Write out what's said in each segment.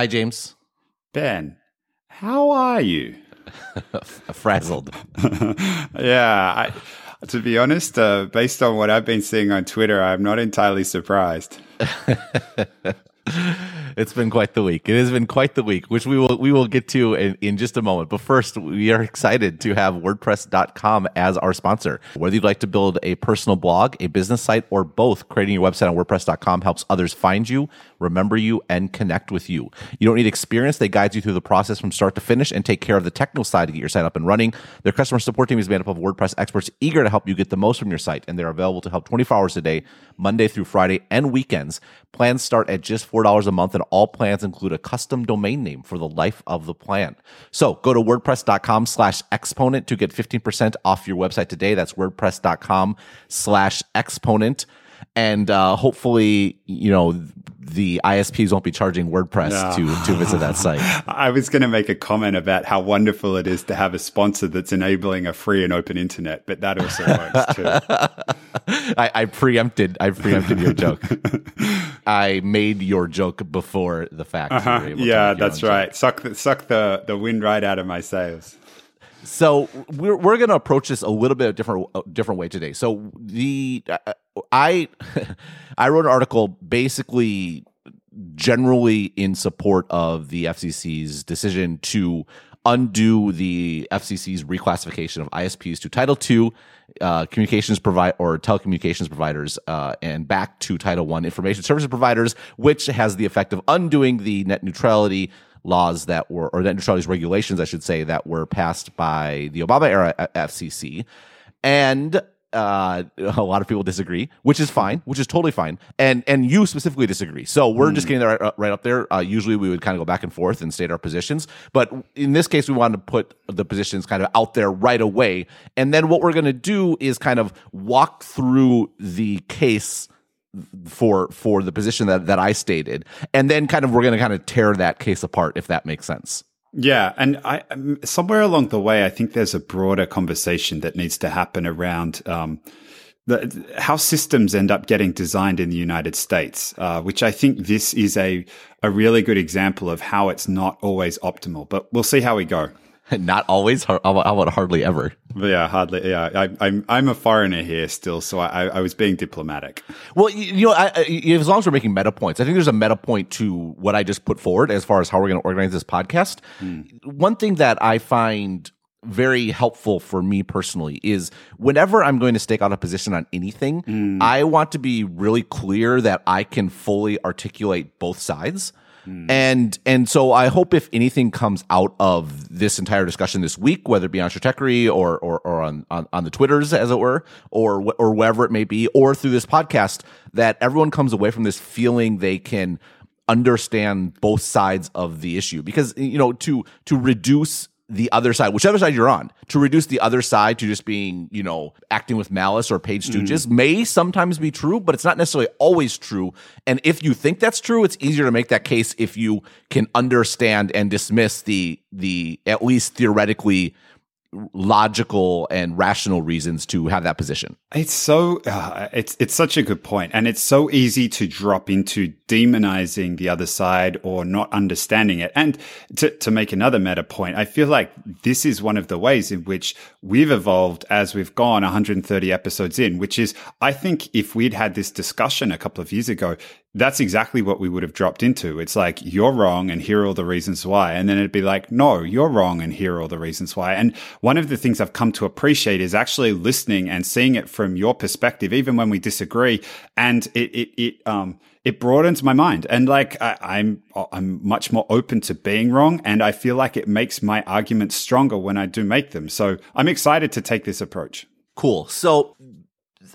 Hi, James. Ben, how are you? Frazzled. yeah, I, to be honest, uh, based on what I've been seeing on Twitter, I'm not entirely surprised. it's been quite the week. It has been quite the week, which we will we will get to in, in just a moment. But first, we are excited to have WordPress.com as our sponsor. Whether you'd like to build a personal blog, a business site, or both, creating your website on WordPress.com helps others find you, remember you, and connect with you. You don't need experience; they guide you through the process from start to finish and take care of the technical side to get your site up and running. Their customer support team is made up of WordPress experts eager to help you get the most from your site, and they're available to help 24 hours a day, Monday through Friday, and weekends. Plans start at just $4 a month, and all plans include a custom domain name for the life of the plan. So go to WordPress.com slash exponent to get 15% off your website today. That's WordPress.com slash exponent and uh, hopefully, you know, the ISPs won't be charging WordPress no. to to visit that site. I was going to make a comment about how wonderful it is to have a sponsor that's enabling a free and open internet, but that also works too. I, I preempted. I preempted your joke. I made your joke before the fact. Uh-huh. Yeah, that's right. Joke. Suck the, suck the the wind right out of my sails. So we're we're going to approach this a little bit different different way today. So the uh, I I wrote an article basically generally in support of the FCC's decision to undo the FCC's reclassification of ISPs to Title II uh, communications provide or telecommunications providers uh, and back to Title One information services providers, which has the effect of undoing the net neutrality laws that were, or net neutrality regulations, I should say, that were passed by the Obama era FCC. And uh, a lot of people disagree, which is fine, which is totally fine, and and you specifically disagree. So we're mm. just getting there right, right up there. Uh, usually we would kind of go back and forth and state our positions, but in this case we wanted to put the positions kind of out there right away, and then what we're going to do is kind of walk through the case for for the position that that I stated, and then kind of we're going to kind of tear that case apart if that makes sense. Yeah, and I um, somewhere along the way, I think there's a broader conversation that needs to happen around um, the, how systems end up getting designed in the United States, uh, which I think this is a a really good example of how it's not always optimal. But we'll see how we go. Not always. How about hardly ever? Yeah, hardly. Yeah, I, am I'm, I'm a foreigner here still, so I, I was being diplomatic. Well, you, you know, I, I, as long as we're making meta points, I think there's a meta point to what I just put forward as far as how we're going to organize this podcast. Mm. One thing that I find very helpful for me personally is whenever I'm going to stake out a position on anything, mm. I want to be really clear that I can fully articulate both sides. Mm. And and so I hope if anything comes out of this entire discussion this week, whether it be on Stratechery or or, or on, on, on the Twitters as it were, or or wherever it may be, or through this podcast, that everyone comes away from this feeling they can understand both sides of the issue because you know to to reduce the other side, whichever side you're on, to reduce the other side to just being, you know, acting with malice or paid stooges mm. may sometimes be true, but it's not necessarily always true. And if you think that's true, it's easier to make that case if you can understand and dismiss the the at least theoretically logical and rational reasons to have that position. It's so uh, it's it's such a good point and it's so easy to drop into demonizing the other side or not understanding it. And to to make another meta point, I feel like this is one of the ways in which we've evolved as we've gone 130 episodes in, which is I think if we'd had this discussion a couple of years ago, that's exactly what we would have dropped into. It's like, you're wrong and here are all the reasons why. And then it'd be like, no, you're wrong and here are all the reasons why. And one of the things I've come to appreciate is actually listening and seeing it from your perspective, even when we disagree. And it, it, it, um, it broadens my mind. And like, I, I'm, I'm much more open to being wrong. And I feel like it makes my arguments stronger when I do make them. So I'm excited to take this approach. Cool. So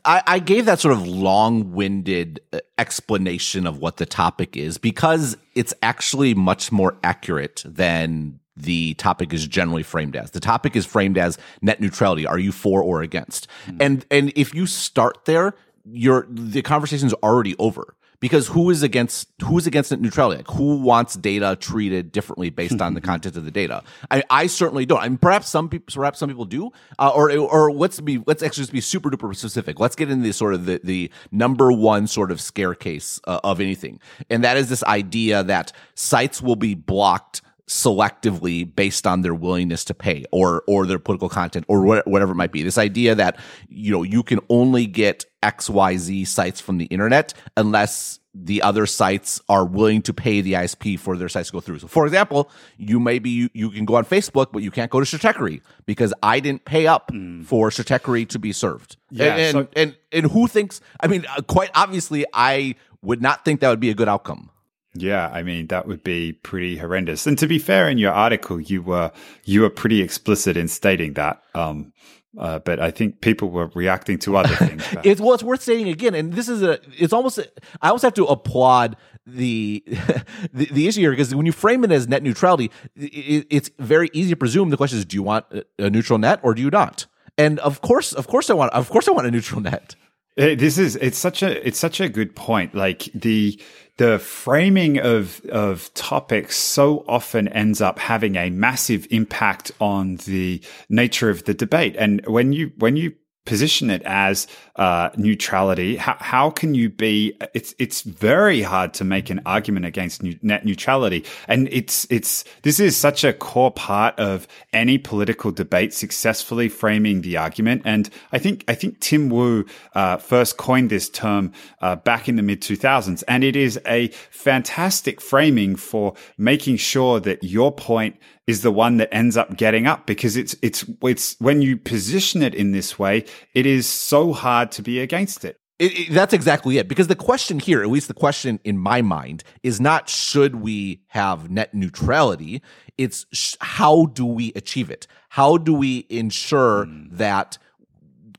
I, I gave that sort of long winded uh, explanation of what the topic is because it's actually much more accurate than the topic is generally framed as. The topic is framed as net neutrality. Are you for or against? Mm-hmm. And and if you start there, your the conversation is already over because who is against who's against net neutrality? Like who wants data treated differently based on the content of the data? I, I certainly don't. I mean, perhaps some people, perhaps some people do. Uh, or or let's be let's actually just be super duper specific. Let's get into the sort of the the number one sort of scare case uh, of anything, and that is this idea that sites will be blocked selectively based on their willingness to pay or or their political content or whatever it might be this idea that you know you can only get xyz sites from the internet unless the other sites are willing to pay the ISP for their sites to go through. So, for example, you maybe you, you can go on Facebook, but you can't go to Stratechery because I didn't pay up mm. for Stratechery to be served. Yeah, and, and, so- and and who thinks? I mean, uh, quite obviously, I would not think that would be a good outcome. Yeah, I mean that would be pretty horrendous. And to be fair, in your article, you were you were pretty explicit in stating that. Um, uh, but I think people were reacting to other things. it's well, it's worth saying again, and this is a. It's almost. I almost have to applaud the the, the issue here because when you frame it as net neutrality, it, it's very easy to presume the question is: Do you want a neutral net or do you not? And of course, of course, I want. Of course, I want a neutral net. This is it's such a it's such a good point. Like the the framing of of topics so often ends up having a massive impact on the nature of the debate. And when you when you position it as uh, neutrality. How, how can you be? It's it's very hard to make an argument against net neutrality, and it's it's this is such a core part of any political debate. Successfully framing the argument, and I think I think Tim Wu uh, first coined this term uh, back in the mid two thousands, and it is a fantastic framing for making sure that your point is the one that ends up getting up because it's it's it's when you position it in this way, it is so hard to be against it. It, it, that's exactly it. Because the question here, at least the question in my mind, is not should we have net neutrality? It's sh- how do we achieve it? How do we ensure mm. that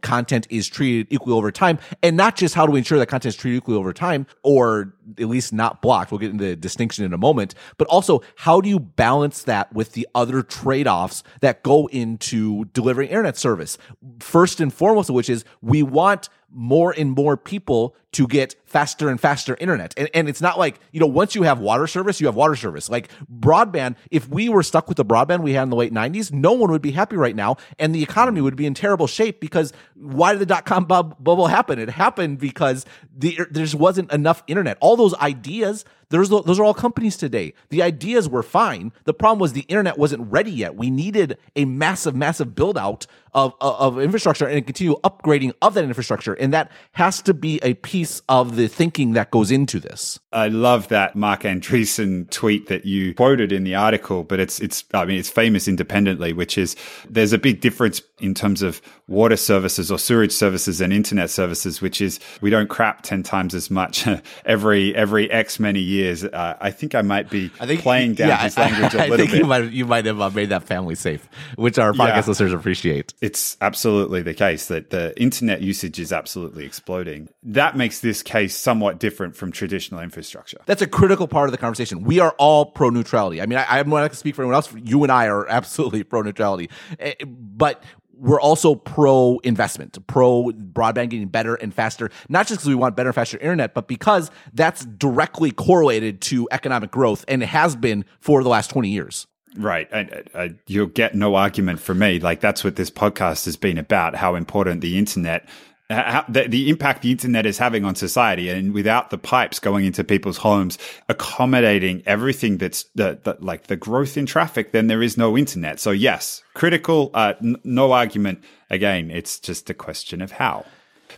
content is treated equally over time and not just how do we ensure that content is treated equally over time or at least not blocked. We'll get into the distinction in a moment but also how do you balance that with the other trade-offs that go into delivering internet service? First and foremost of which is we want more and more people to get faster and faster internet. And, and it's not like, you know, once you have water service, you have water service. Like broadband, if we were stuck with the broadband we had in the late 90s, no one would be happy right now. And the economy would be in terrible shape because why did the dot com bubble happen? It happened because the, there just wasn't enough internet. All those ideas those, those are all companies today. The ideas were fine. The problem was the internet wasn't ready yet. We needed a massive, massive build out of, of, infrastructure and continue upgrading of that infrastructure. And that has to be a piece of the thinking that goes into this. I love that Marc Andreessen tweet that you quoted in the article, but it's, it's, I mean, it's famous independently, which is there's a big difference in terms of water services or sewage services and internet services, which is we don't crap 10 times as much every, every X many years uh, I think I might be I think, playing down yeah, his language I, a little I think bit. You might, you might have uh, made that family safe, which our podcast yeah. listeners appreciate. It's absolutely the case that the internet usage is absolutely exploding. That makes this case somewhat different from traditional infrastructure. That's a critical part of the conversation. We are all pro neutrality. I mean, I, I'm not going to speak for anyone else. You and I are absolutely pro neutrality, eh, but we're also pro investment, pro broadband getting better and faster, not just because we want better and faster internet, but because that's directly correlated to economic growth and it has been for the last 20 years. Right. I, I, you'll get no argument from me. Like that's what this podcast has been about, how important the internet how, the, the, impact the internet is having on society and without the pipes going into people's homes accommodating everything that's the, the, like the growth in traffic then there is no internet so yes critical uh, n- no argument again it's just a question of how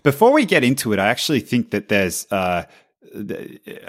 before we get into it i actually think that there's uh,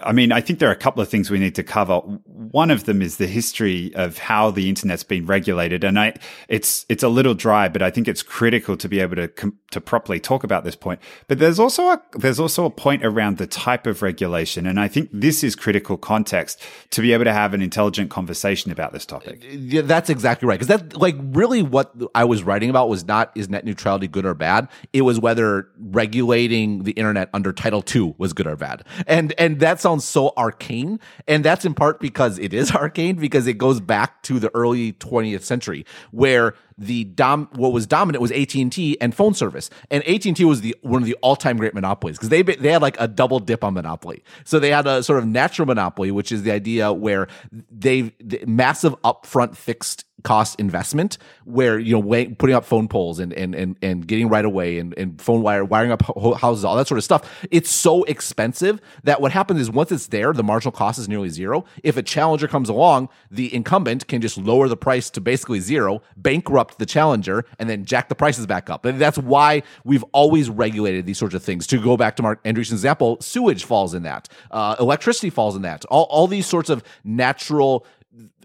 I mean, I think there are a couple of things we need to cover. One of them is the history of how the internet's been regulated, and I, it's it's a little dry, but I think it's critical to be able to to properly talk about this point. But there's also a there's also a point around the type of regulation, and I think this is critical context to be able to have an intelligent conversation about this topic. Yeah, that's exactly right. Because that like really what I was writing about was not is net neutrality good or bad. It was whether regulating the internet under Title II was good or bad and and that sounds so arcane, and that's in part because it is arcane because it goes back to the early 20th century where the dom what was dominant was AT&T and phone service. And AT&T was the one of the all-time great monopolies because they they had like a double dip on monopoly. So they had a sort of natural monopoly, which is the idea where they the massive upfront fixed cost investment where you know putting up phone poles and and and, and getting right away and, and phone wire wiring up houses all that sort of stuff it's so expensive that what happens is once it's there the marginal cost is nearly zero if a challenger comes along the incumbent can just lower the price to basically zero bankrupt the challenger and then jack the prices back up. And that's why we've always regulated these sorts of things. To go back to Marc Andreessen's example sewage falls in that uh, electricity falls in that. All, all these sorts of natural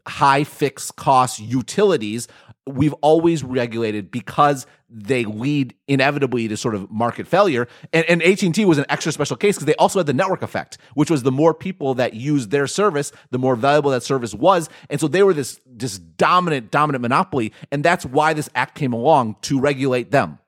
high fixed cost utilities we've always regulated because they lead inevitably to sort of market failure. And, and AT&T was an extra special case because they also had the network effect, which was the more people that used their service, the more valuable that service was. And so they were this, this dominant, dominant monopoly. And that's why this act came along to regulate them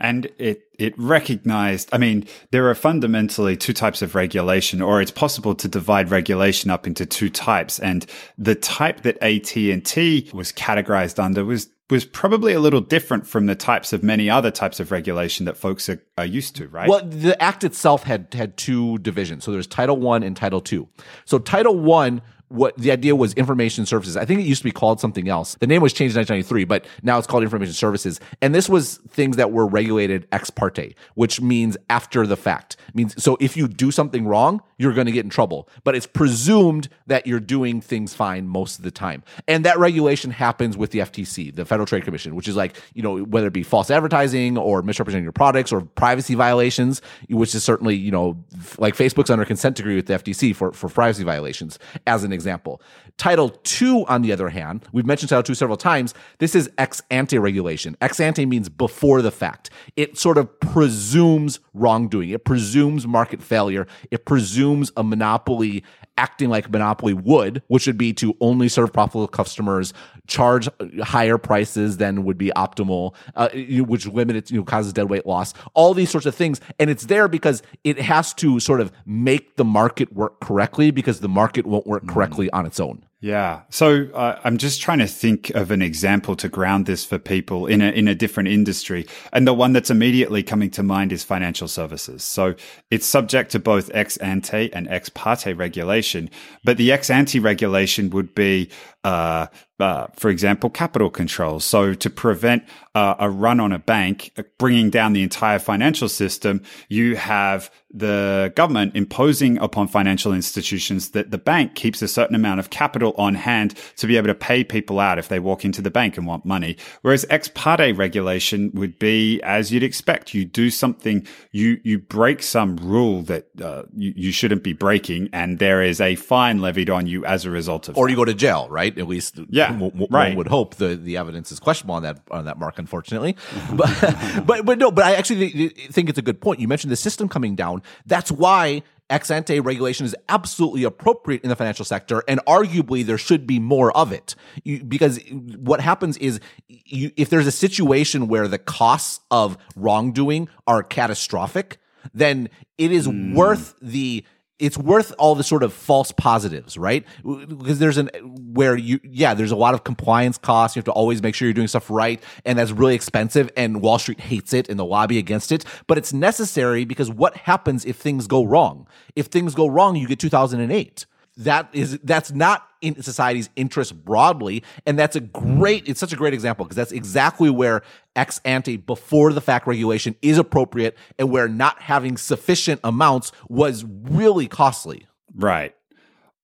and it it recognized i mean there are fundamentally two types of regulation or it's possible to divide regulation up into two types and the type that AT&T was categorized under was was probably a little different from the types of many other types of regulation that folks are, are used to, right? Well, the act itself had had two divisions. So there's Title One and Title Two. So Title One what the idea was information services. I think it used to be called something else. The name was changed in 1993, but now it's called information services. And this was things that were regulated ex parte, which means after the fact. It means so if you do something wrong, you're going to get in trouble. But it's presumed that you're doing things fine most of the time. And that regulation happens with the FTC, the Federal Trade Commission, which is like, you know, whether it be false advertising or misrepresenting your products or privacy violations, which is certainly, you know, like Facebook's under consent decree with the FTC for, for privacy violations as an example. Title two, on the other hand, we've mentioned Title two several times. This is ex ante regulation. Ex ante means before the fact. It sort of presumes wrongdoing. It presumes market failure. It presumes a monopoly acting like monopoly would, which would be to only serve profitable customers, charge higher prices than would be optimal, uh, which limits, you know, causes dead weight loss, all these sorts of things. And it's there because it has to sort of make the market work correctly because the market won't work correctly on its own. Yeah. So uh, I'm just trying to think of an example to ground this for people in a in a different industry, and the one that's immediately coming to mind is financial services. So it's subject to both ex ante and ex parte regulation, but the ex ante regulation would be uh, uh, for example, capital controls. So to prevent uh, a run on a bank, uh, bringing down the entire financial system, you have the government imposing upon financial institutions that the bank keeps a certain amount of capital on hand to be able to pay people out if they walk into the bank and want money. Whereas ex parte regulation would be as you'd expect. You do something, you, you break some rule that uh, you, you shouldn't be breaking, and there is a fine levied on you as a result of Or that. you go to jail, right? At least yeah, w- w- right. one would hope the, the evidence is questionable on that on that mark, unfortunately. but but but no, but I actually think it's a good point. You mentioned the system coming down. That's why ex ante regulation is absolutely appropriate in the financial sector, and arguably there should be more of it. You, because what happens is, you, if there's a situation where the costs of wrongdoing are catastrophic, then it is mm. worth the it's worth all the sort of false positives, right? Because there's an where you, yeah, there's a lot of compliance costs. You have to always make sure you're doing stuff right. And that's really expensive. And Wall Street hates it and the lobby against it. But it's necessary because what happens if things go wrong? If things go wrong, you get 2008 that is that's not in society's interest broadly and that's a great it's such a great example because that's exactly where ex ante before the fact regulation is appropriate and where not having sufficient amounts was really costly. Right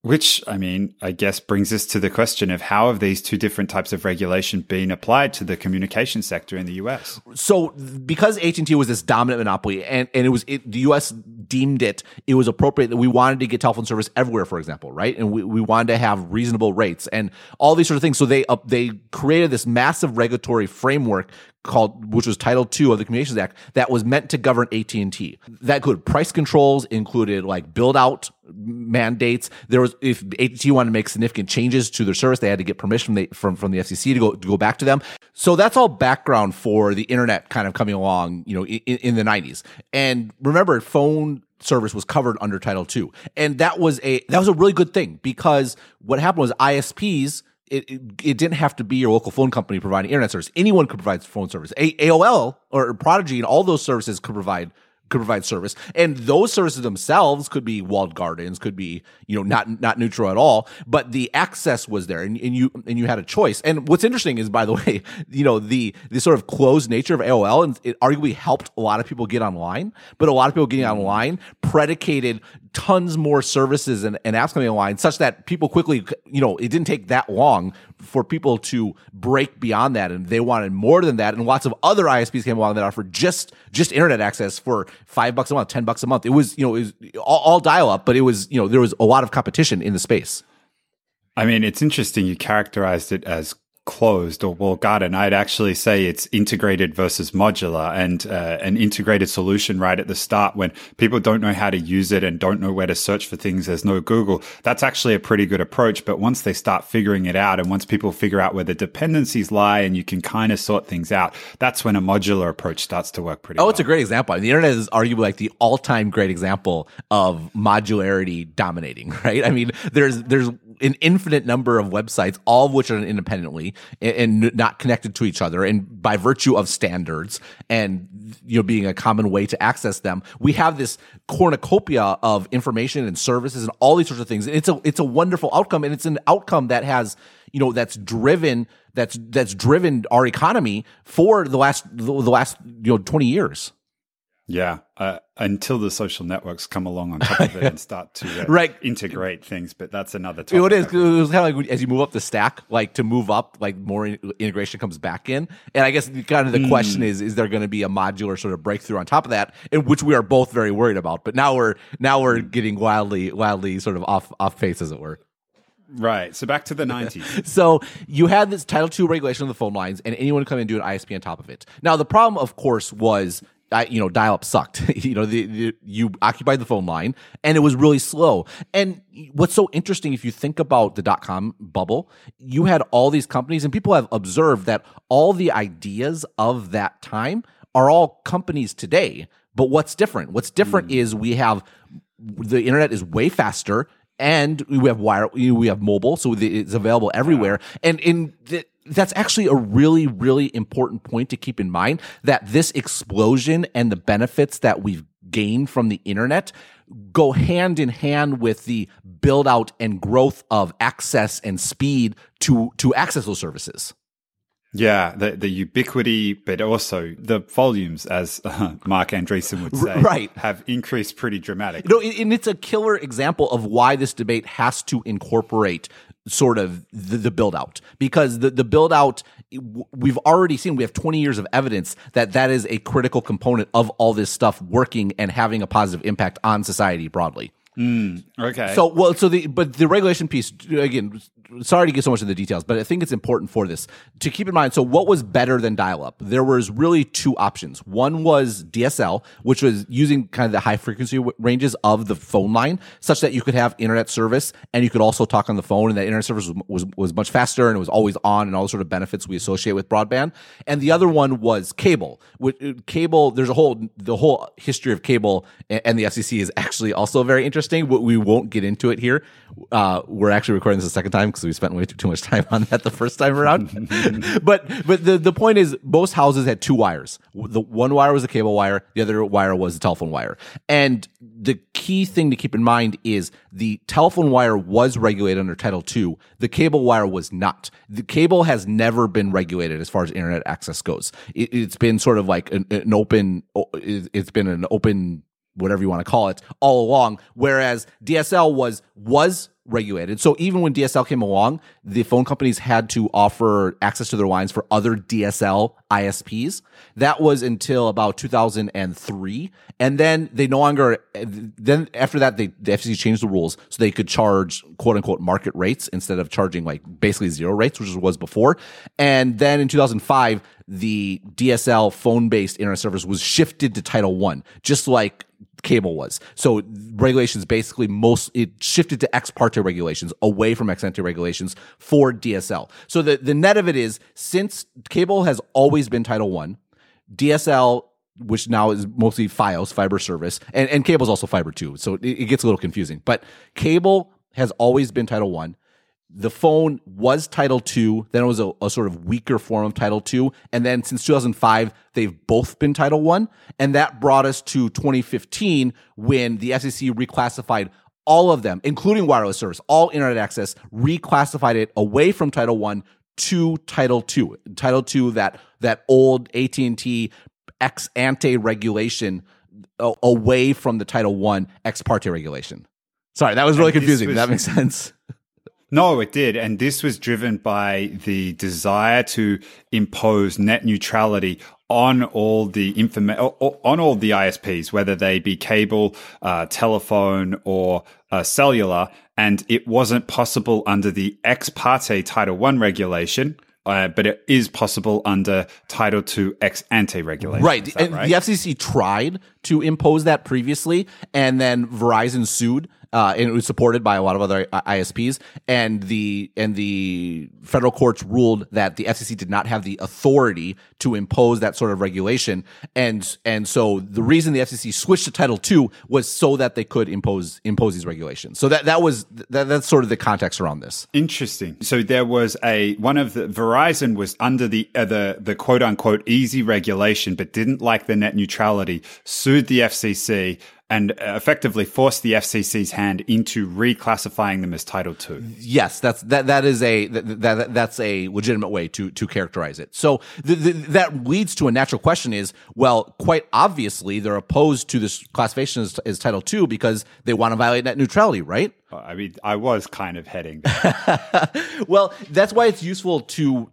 which, I mean, I guess brings us to the question of how have these two different types of regulation been applied to the communication sector in the US? So, because AT&T was this dominant monopoly and, and it was, it, the US deemed it, it was appropriate that we wanted to get telephone service everywhere, for example, right? And we, we wanted to have reasonable rates and all these sort of things. So they, uh, they created this massive regulatory framework called which was title II of the communications act that was meant to govern AT&T that included price controls included like build out mandates. There was if AT&T wanted to make significant changes to their service they had to get permission from the from, from the FCC to go to go back to them. So that's all background for the internet kind of coming along you know in, in the 90s and remember phone service was covered under Title II, and that was a that was a really good thing because what happened was ISPs. It, it, it didn't have to be your local phone company providing internet service. Anyone could provide phone service. A- AOL or Prodigy and all those services could provide could provide service. And those services themselves could be walled gardens, could be, you know, not not neutral at all, but the access was there and, and you and you had a choice. And what's interesting is by the way, you know, the the sort of closed nature of AOL and it arguably helped a lot of people get online, but a lot of people getting mm-hmm. online predicated tons more services and, and apps coming online such that people quickly, you know, it didn't take that long for people to break beyond that and they wanted more than that and lots of other ISPs came along that offered just just internet access for 5 bucks a month, 10 bucks a month. It was, you know, it was all, all dial up, but it was, you know, there was a lot of competition in the space. I mean, it's interesting you characterized it as closed or walled garden. I'd actually say it's integrated versus modular and uh, an integrated solution right at the start when people don't know how to use it and don't know where to search for things. There's no Google. That's actually a pretty good approach. But once they start figuring it out and once people figure out where the dependencies lie and you can kind of sort things out, that's when a modular approach starts to work pretty Oh, well. it's a great example. I mean, the internet is arguably like the all-time great example of modularity dominating, right? I mean, there's there's an infinite number of websites, all of which are independently and, and not connected to each other, and by virtue of standards and you know being a common way to access them, we have this cornucopia of information and services and all these sorts of things. And it's a it's a wonderful outcome, and it's an outcome that has you know that's driven that's that's driven our economy for the last the last you know 20 years Yeah, uh, until the social networks come along on top of it and start to uh, Right. integrate things. But that's another You know, topic. it is. It was kind of like as you move up the stack, like to move up, like more in- integration comes back in. And I guess kind of the question is: Is there going to be a modular sort of breakthrough on top of that, in which we are both very worried about? But now we're now we're getting wildly, wildly sort of off off pace, as it were. Right. So back to the 90s. So you had this Title II regulation of the phone lines, and anyone could come in and do an ISP on top of it. Now the problem, of course, was. I, you know, dial up sucked. you know, the, the, you occupied the phone line and it was really slow. And what's so interesting, if you think about the dot com bubble, you had all these companies and people have observed that all the ideas of that time are all companies today. But what's different? What's different hmm. is we have the internet is way faster and we have wire we have mobile so it's available everywhere. And in the, that's actually a really really important point to keep in mind that this explosion and the benefits that we've gained from the internet go hand in hand with the build out and growth of access and speed to to access those services Yeah, the, the ubiquity, but also the volumes, as uh, Marc Andreessen would say, right. have increased pretty dramatically. No, and it's a killer example of why this debate has to incorporate sort of the, the build out because the, the build out we've already seen we have 20 years of evidence that that is a critical component of all this stuff working and having a positive impact on society broadly Okay. so well, so the but the regulation piece again. Sorry to get so much into the details, but I think it's important for this to keep in mind. So, what was better than dial-up? There was really two options. One was DSL, which was using kind of the high frequency w- ranges of the phone line, such that you could have internet service and you could also talk on the phone, and that internet service was, was was much faster and it was always on, and all the sort of benefits we associate with broadband. And the other one was cable. Which, uh, cable, there's a whole the whole history of cable and the FCC is actually also very interesting. We won't get into it here. Uh, we're actually recording this a second time because we spent way too, too much time on that the first time around. but but the the point is, most houses had two wires. The one wire was the cable wire. The other wire was the telephone wire. And the key thing to keep in mind is the telephone wire was regulated under Title II. The cable wire was not. The cable has never been regulated as far as internet access goes. It, it's been sort of like an, an open. It's been an open whatever you want to call it all along whereas DSL was was regulated. So even when DSL came along the phone companies had to offer access to their lines for other DSL ISPs that was until about 2003 and then they no longer then after that they the FCC changed the rules so they could charge quote unquote market rates instead of charging like basically zero rates which was before. And then in 2005 the DSL phone based internet service was shifted to Title One, just like cable was. So regulations basically most it shifted to ex parte regulations away from ex ante regulations for DSL. So the the net of it is since cable has always been Title One, DSL which now is mostly FiOS fiber service, and and cable's also fiber too. So it, it gets a little confusing. But cable has always been Title One. The phone was Title Two. Then it was a, a sort of weaker form of Title Two, and then since 2005, they've both been Title One, and that brought us to 2015 when the FCC reclassified all of them, including wireless service, all internet access, reclassified it away from Title One to Title Two. Title Two, that that old AT and T ex ante regulation away from the Title One ex parte regulation. Sorry, that was really confusing. Was, that makes sense. No, it did. And this was driven by the desire to impose net neutrality on all the informa- on all the ISPs, whether they be cable, uh, telephone, or uh, cellular. And it wasn't possible under the ex parte Title One regulation. Uh, but it is possible under Title II ex ante regulation. Right. Right. the FCC tried to impose that previously, and then Verizon sued uh, and it was supported by a lot of other ISPs. And the and the federal courts ruled that the FCC did not have the authority to impose that sort of regulation. And and so the reason the FCC switched to Title II was so that they could impose impose these regulations. So that that was that, that's sort of the context around this. Interesting. So there was a one of the Verizon was under the uh, the the quote unquote easy regulation, but didn't like the net neutrality. Sued the FCC and effectively force the FCC's hand into reclassifying them as Title II. Yes, that's that. That is a that, that that's a legitimate way to to characterize it. So the, the, that leads to a natural question: is well, quite obviously they're opposed to this classification as, as Title II because they want to violate net neutrality, right? I mean, I was kind of heading. well, that's why it's useful to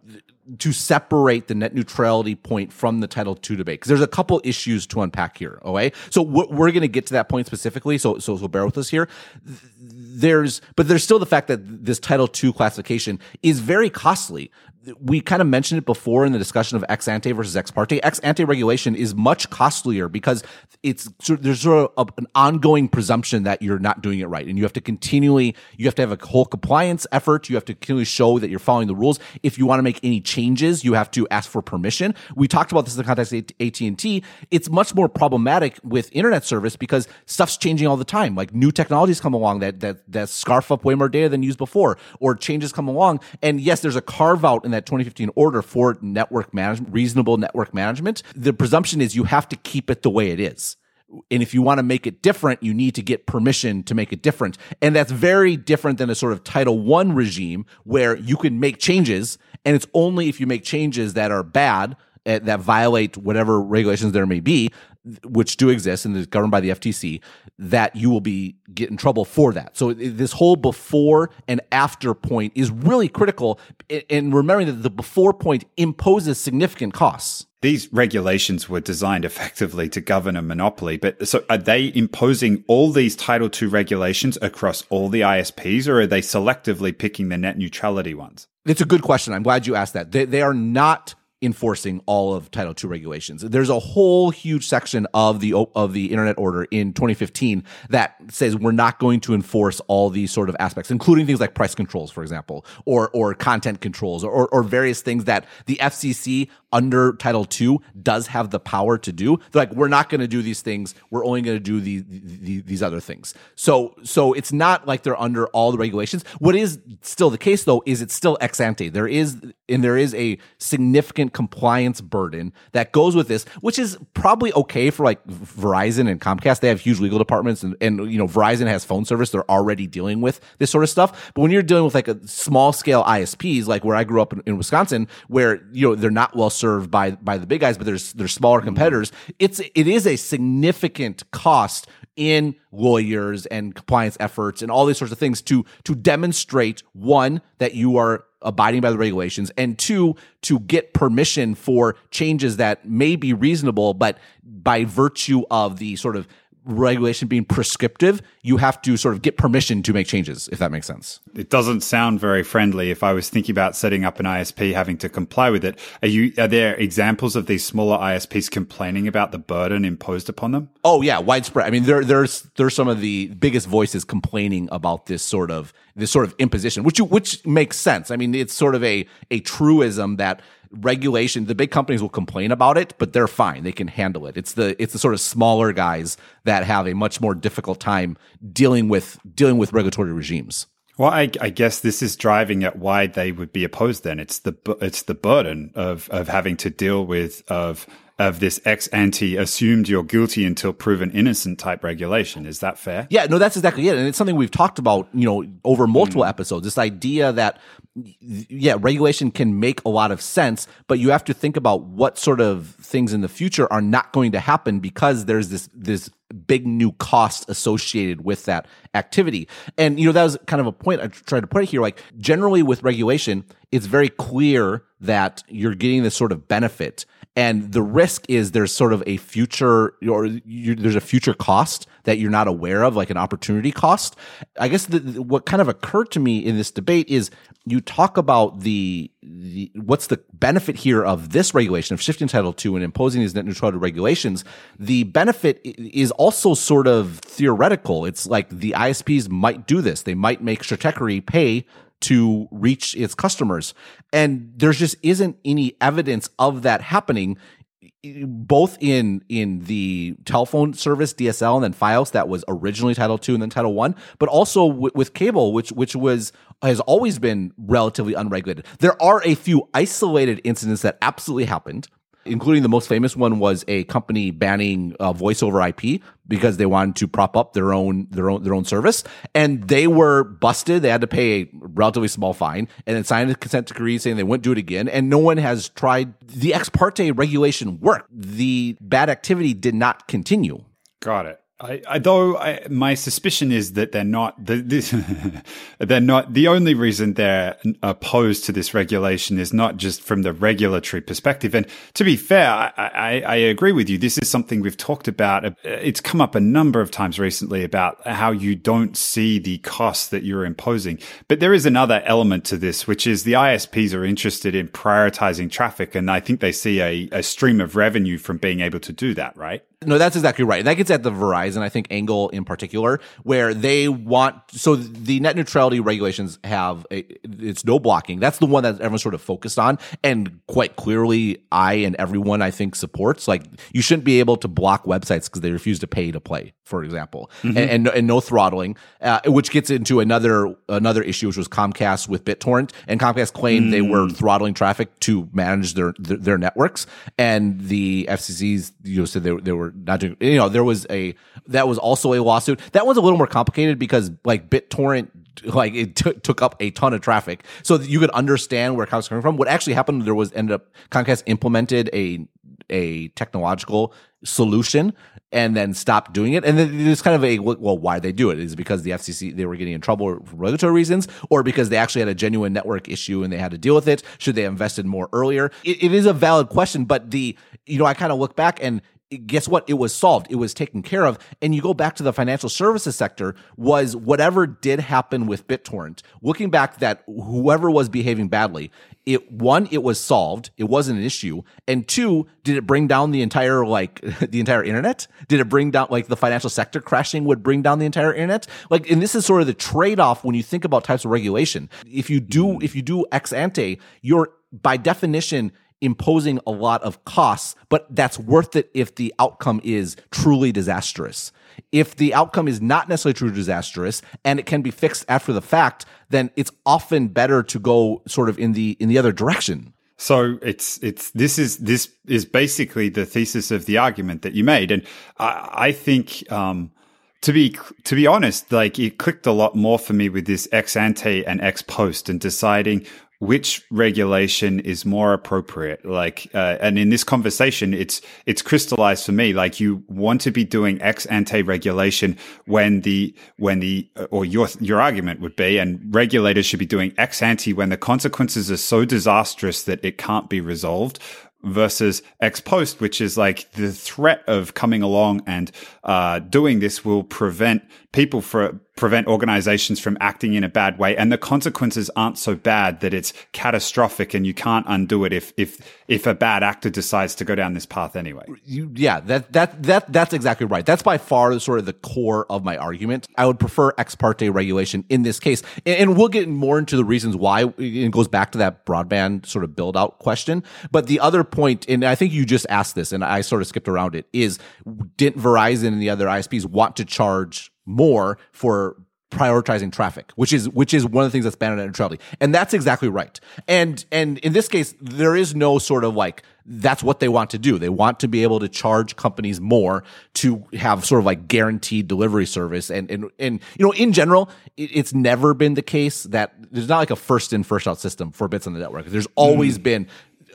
to separate the net neutrality point from the Title II debate because there's a couple issues to unpack here. Okay, so we're going to get to that point specifically. So so so bear with us here. There's but there's still the fact that this Title II classification is very costly we kind of mentioned it before in the discussion of ex ante versus ex parte. Ex ante regulation is much costlier because it's there's sort of an ongoing presumption that you're not doing it right, and you have to continually you have to have a whole compliance effort. You have to continually show that you're following the rules. If you want to make any changes, you have to ask for permission. We talked about this in the context of AT and T. It's much more problematic with internet service because stuff's changing all the time. Like new technologies come along that that that scarf up way more data than used before, or changes come along. And yes, there's a carve out that 2015 order for network management, reasonable network management, the presumption is you have to keep it the way it is. And if you want to make it different, you need to get permission to make it different. And that's very different than a sort of Title One regime where you can make changes, and it's only if you make changes that are bad Eh, that violate whatever regulations there may be, which do exist and is governed by the FTC, that you will be get in trouble for that. So this whole before and after point is really critical in remembering that the before point imposes significant costs. These regulations were designed effectively to govern a monopoly, but so are they imposing all these Title II regulations across all the ISPs or are they selectively picking the net neutrality ones? It's a good question. I'm glad you asked that. They, they are not enforcing all of Title II regulations. There's a whole huge section of the of the Internet Order in 2015 that says we're not going to enforce all these sort of aspects, including things like price controls, for example, or or content controls, or or various things that the FCC under Title II does have the power to do. They're like, we're not going to do these things. We're only going to do the, the, these other things. So, so it's not like they're under all the regulations. What is still the case though is it's still ex ante. There is, and there is a significant compliance burden that goes with this, which is probably okay for like Verizon and Comcast. They have huge legal departments and, and you know, Verizon has phone service. They're already dealing with this sort of stuff. But when you're dealing with like a small scale ISPs, like where I grew up in, in Wisconsin, where, you know, they're not well served by by the big guys, but there's there's smaller mm-hmm. competitors. It's it is a significant cost in lawyers and compliance efforts and all these sorts of things to to demonstrate one that you are abiding by the regulations and two to get permission for changes that may be reasonable but by virtue of the sort of regulation being prescriptive, you have to sort of get permission to make changes, if that makes sense. It doesn't sound very friendly. If I was thinking about setting up an ISP having to comply with it, are you are there examples of these smaller ISPs complaining about the burden imposed upon them? Oh yeah, widespread. I mean, there there's there's some of the biggest voices complaining about this sort of this sort of imposition, which you, which makes sense. I mean, it's sort of a a truism that regulation. The big companies will complain about it, but they're fine. They can handle it. It's the it's the sort of smaller guys that have a much more difficult time dealing with dealing with regulatory regimes. Well, I, I, guess this is driving at why they would be opposed. Then it's the it's the burden of of having to deal with of of this ex ante assumed you're guilty until proven innocent type regulation. Is that fair? Yeah, no, that's exactly it. And it's something we've talked about, you know, over multiple mm. episodes. This idea that, yeah, regulation can make a lot of sense, but you have to think about what sort of things in the future are not going to happen because there's this, this big new cost associated with that activity. And, you know, that was kind of a point I tried to put here. Like generally with regulation, it's very clear that you're getting this sort of benefit and the risk is there's sort of a future or you, there's a future cost that you're not aware of like an opportunity cost. I guess the, what kind of occurred to me in this debate is you talk about the, the what's the benefit here of this regulation of shifting title two and imposing these net neutrality regulations. The benefit is also sort of theoretical. It's like the isps might do this. They might make stratechery pay to reach its customers. And there just isn't any evidence of that happening both in in the telephone service DSL and then Fios that was originally Title Two and then Title One, but also w- with cable, which which was has always been relatively unregulated. There are a few isolated incidents that absolutely happened including the most famous one was a company banning uh, IP because they wanted to prop up their own their own their own service, and they were busted. They had to pay a relatively small fine and then signed a consent decree saying they wouldn't do it again. And no one has tried the ex parte regulation worked. The bad activity did not continue. Got it. I, I, though I, my suspicion is that they're not the, this, they're not the only reason they're opposed to this regulation is not just from the regulatory perspective. And to be fair, I, I, agree with you. This is something we've talked about. It's come up a number of times recently about how you don't see the costs that you're imposing. But there is another element to this, which is the ISPs are interested in prioritizing traffic, and I think they see a, a stream of revenue from being able to do that. Right? No, that's exactly right. That gets at the Verizon, I think, angle in particular, where they want. So the net neutrality regulations have a, it's no blocking. That's the one that everyone's sort of focused on, and quite clearly, I and everyone I think supports. Like, you shouldn't be able to block websites because they refuse to pay to play, for example, mm-hmm. and, and, and no throttling, uh, which gets into another another issue, which was Comcast with BitTorrent, and Comcast claimed mm. they were mm. throttling traffic to manage their, their, their networks, and the FCC's you know said they, they were not doing. You know, there was a that was also a lawsuit. That one's a little more complicated because like BitTorrent like it t- took up a ton of traffic. So you could understand where Comcast coming from. What actually happened there was ended up Comcast implemented a a technological solution and then stopped doing it. And then it's kind of a well, why they do it is because the FCC they were getting in trouble for regulatory reasons, or because they actually had a genuine network issue and they had to deal with it. Should they have invested more earlier? it, it is a valid question, but the you know I kind of look back and guess what? It was solved. It was taken care of. And you go back to the financial services sector was whatever did happen with BitTorrent, looking back that whoever was behaving badly, it one, it was solved. It wasn't an issue. And two, did it bring down the entire, like the entire internet? Did it bring down like the financial sector crashing would bring down the entire internet? Like, and this is sort of the trade off when you think about types of regulation. If you do, if you do ex ante, you're by definition, imposing a lot of costs, but that's worth it if the outcome is truly disastrous. If the outcome is not necessarily truly disastrous and it can be fixed after the fact, then it's often better to go sort of in the in the other direction. So it's it's this is this is basically the thesis of the argument that you made, and I, I think um, to be to be honest, like it clicked a lot more for me with this ex ante and ex post, and deciding which regulation is more appropriate? Like uh, and in this conversation it's it's crystallized for me like you want to be doing ex ante regulation when the when the or your your argument would be and regulators should be doing ex ante when the consequences are so disastrous that it can't be resolved versus ex post, which is like the threat of coming along and uh, doing this will prevent people for prevent organizations from acting in a bad way. And the consequences aren't so bad that it's catastrophic and you can't undo it if if if a bad actor decides to go down this path anyway. You, yeah that that that that's exactly right. That's by far the sort of the core of my argument. I would prefer ex parte regulation in this case. And, and we'll get more into the reasons why it goes back to that broadband sort of build out question. But the other point and i think you just asked this and i sort of skipped around it is didn't verizon and the other isps want to charge more for prioritizing traffic, which is which is one of the things that's banned net neutrality, and that's exactly right. And and in this case, there is no sort of like that's what they want to do. They want to be able to charge companies more to have sort of like guaranteed delivery service. And and and you know, in general, it, it's never been the case that there's not like a first in first out system for bits on the network. There's always mm. been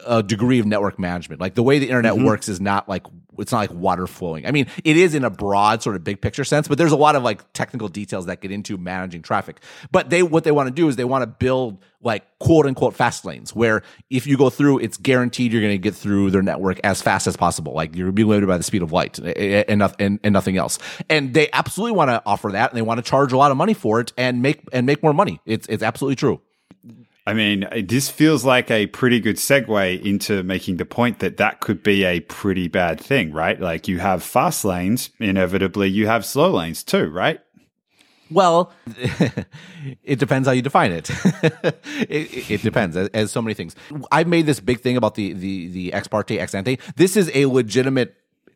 a degree of network management. Like the way the internet mm-hmm. works is not like it's not like water flowing. I mean, it is in a broad sort of big picture sense, but there's a lot of like technical details that get into managing traffic. But they what they want to do is they want to build like quote unquote fast lanes where if you go through, it's guaranteed you're going to get through their network as fast as possible. Like you're being limited by the speed of light eh, eh, eh, and, and, and nothing else. And they absolutely want to offer that and they want to charge a lot of money for it and make and make more money. It's it's absolutely true. I mean, this feels like a pretty good segue into making the point that that could be a pretty bad thing, right? Like you have fast lanes, inevitably you have slow lanes too, right? Well, it depends how you define it. it, it, depends, as, as, so many things. I've made this big thing about the the the ex parte ex ante. This is a legitimate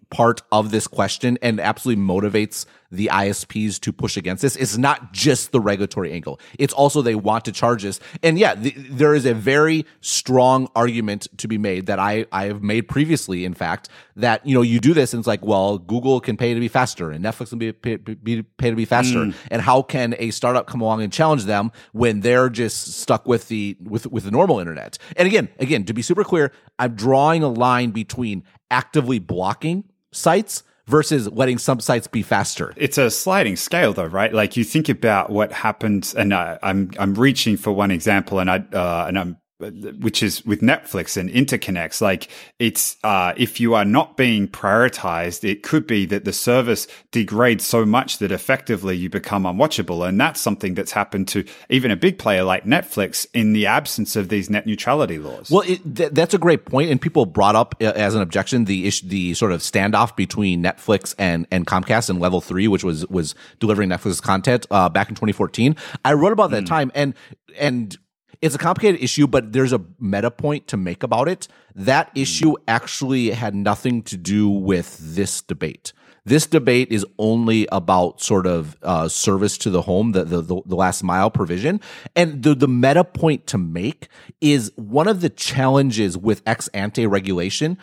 part of this question and absolutely motivates the ISPs to push against this. It's not just the regulatory angle. It's also they want to charge this. And yeah, the, there is a very strong argument to be made that I, I have made previously, in fact, that, you know, you do this and it's like, well, Google can pay to be faster and Netflix can be, pay, be, pay to be faster. Mm. And how can a startup come along and challenge them when they're just stuck with the, with, with the normal internet? And again, again, to be super clear, I'm drawing a line between actively blocking sites versus letting some sites be faster. It's a sliding scale though, right? Like you think about what happened and I, I'm I'm reaching for one example and I uh, and I'm which is with Netflix and interconnects. Like it's, uh, if you are not being prioritized, it could be that the service degrades so much that effectively you become unwatchable. And that's something that's happened to even a big player like Netflix in the absence of these net neutrality laws. Well, it, th- that's a great point, and people brought up uh, as an objection the issue, the sort of standoff between Netflix and and Comcast and Level Three, which was was delivering Netflix's content uh, back in 2014. I wrote about that mm. time, and and it's a complicated issue, but there's a meta point to make about it. That issue actually had nothing to do with this debate. This debate is only about sort of uh, service to the home, the, the the last mile provision, and the the meta point to make is one of the challenges with ex ante regulation